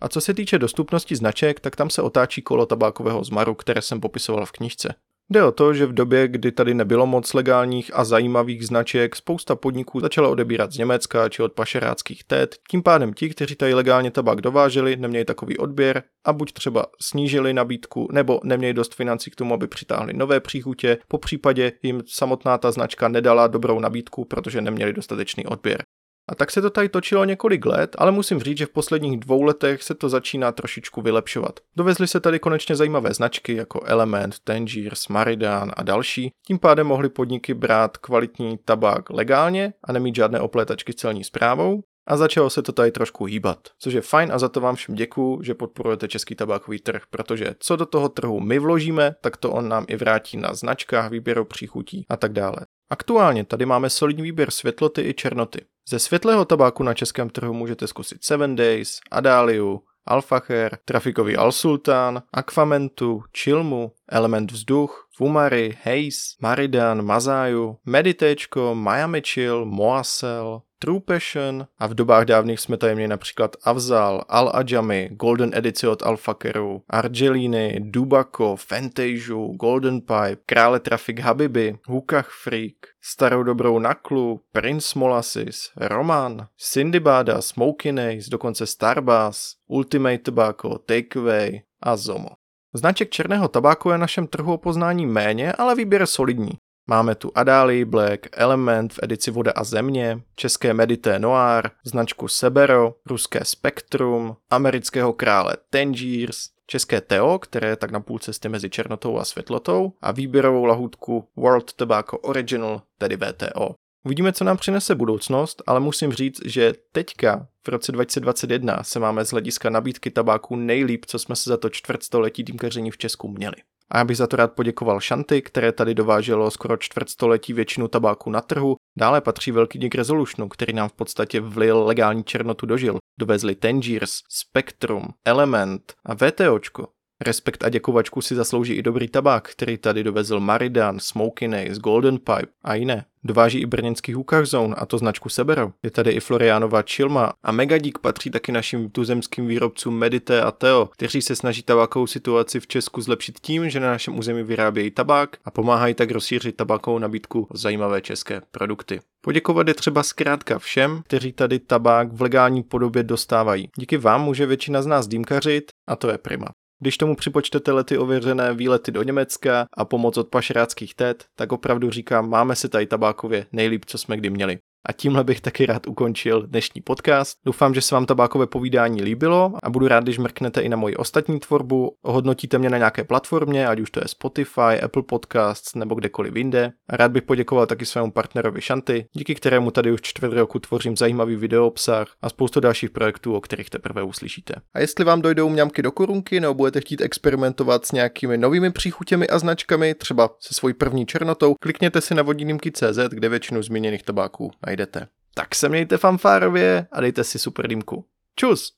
A co se týče dostupnosti značek, tak tam se otáčí kolo tabákového zmaru, které jsem popisoval v knižce. Jde o to, že v době, kdy tady nebylo moc legálních a zajímavých značek, spousta podniků začala odebírat z Německa či od pašeráckých tet, tím pádem ti, kteří tady legálně tabák dováželi, neměli takový odběr a buď třeba snížili nabídku, nebo neměli dost financí k tomu, aby přitáhli nové příchutě, po případě jim samotná ta značka nedala dobrou nabídku, protože neměli dostatečný odběr. A tak se to tady točilo několik let, ale musím říct, že v posledních dvou letech se to začíná trošičku vylepšovat. Dovezly se tady konečně zajímavé značky jako Element, Tangier, Smaridan a další, tím pádem mohly podniky brát kvalitní tabák legálně a nemít žádné oplétačky s celní zprávou, a začalo se to tady trošku hýbat, což je fajn a za to vám všem děkuju, že podporujete český tabákový trh, protože co do toho trhu my vložíme, tak to on nám i vrátí na značkách, výběru příchutí a tak dále. Aktuálně tady máme solidní výběr světloty i černoty. Ze světlého tabáku na českém trhu můžete zkusit Seven Days, Adaliu, Alfacher, trafikový Al-Sultan, Aquamentu, Chilmu, Element vzduch, Fumari, Haze, Maridan, Mazáju, Meditečko, Miami Chill, Moasel, True Passion a v dobách dávných jsme tady měli například Avzal, Al Ajami, Golden Edici od Alfakeru, Argelini, Dubako, Fantasia, Golden Pipe, Krále Trafik Habibi, Hukach Freak, Starou dobrou Naklu, Prince Molasses, Roman, Bada, Smoky Ace, dokonce Starbass, Ultimate Tobacco, Takeaway a Zomo. Značek černého tabáku je na našem trhu o poznání méně, ale výběr solidní. Máme tu Adali Black, Element v edici Voda a země, české Medité Noir, značku Sebero, ruské Spectrum, amerického krále Tangiers, české Teo, které je tak na půl cesty mezi černotou a světlotou a výběrovou lahůdku World Tobacco Original, tedy VTO. Uvidíme, co nám přinese budoucnost, ale musím říct, že teďka v roce 2021 se máme z hlediska nabídky tabáku nejlíp, co jsme se za to čtvrtstoletí dýmkaření v Česku měli. A já bych za to rád poděkoval Shanty, které tady dováželo skoro čtvrtstoletí většinu tabáku na trhu. Dále patří velký dík Resolutionu, který nám v podstatě vlil legální černotu dožil. Dovezli Tangiers, Spectrum, Element a VTOčko. Respekt a děkovačku si zaslouží i dobrý tabák, který tady dovezl Maridan, Smoky Ace, Golden Pipe a jiné. Dováží i brněnský Hookah Zone, a to značku Sebero. Je tady i Florianova Chilma a Megadík patří taky našim tuzemským výrobcům Medite a Teo, kteří se snaží tabákovou situaci v Česku zlepšit tím, že na našem území vyrábějí tabák a pomáhají tak rozšířit tabákovou nabídku o zajímavé české produkty. Poděkovat je třeba zkrátka všem, kteří tady tabák v legální podobě dostávají. Díky vám může většina z nás dýmkařit a to je prima. Když tomu připočtete lety ověřené výlety do Německa a pomoc od pašeráckých tet, tak opravdu říkám, máme si tady tabákově nejlíp, co jsme kdy měli. A tímhle bych taky rád ukončil dnešní podcast. Doufám, že se vám tabákové povídání líbilo a budu rád, když mrknete i na moji ostatní tvorbu, ohodnotíte mě na nějaké platformě, ať už to je Spotify, Apple Podcasts nebo kdekoliv jinde. A rád bych poděkoval taky svému partnerovi Shanty, díky kterému tady už čtvrt roku tvořím zajímavý video obsah a spoustu dalších projektů, o kterých teprve uslyšíte. A jestli vám dojdou mňamky do korunky nebo budete chtít experimentovat s nějakými novými příchutěmi a značkami, třeba se svojí první černotou, klikněte si na vodinimky.cz, kde většinu zmíněných tabáků najdete. Tak se mějte fanfárově a dejte si super dýmku. Čus!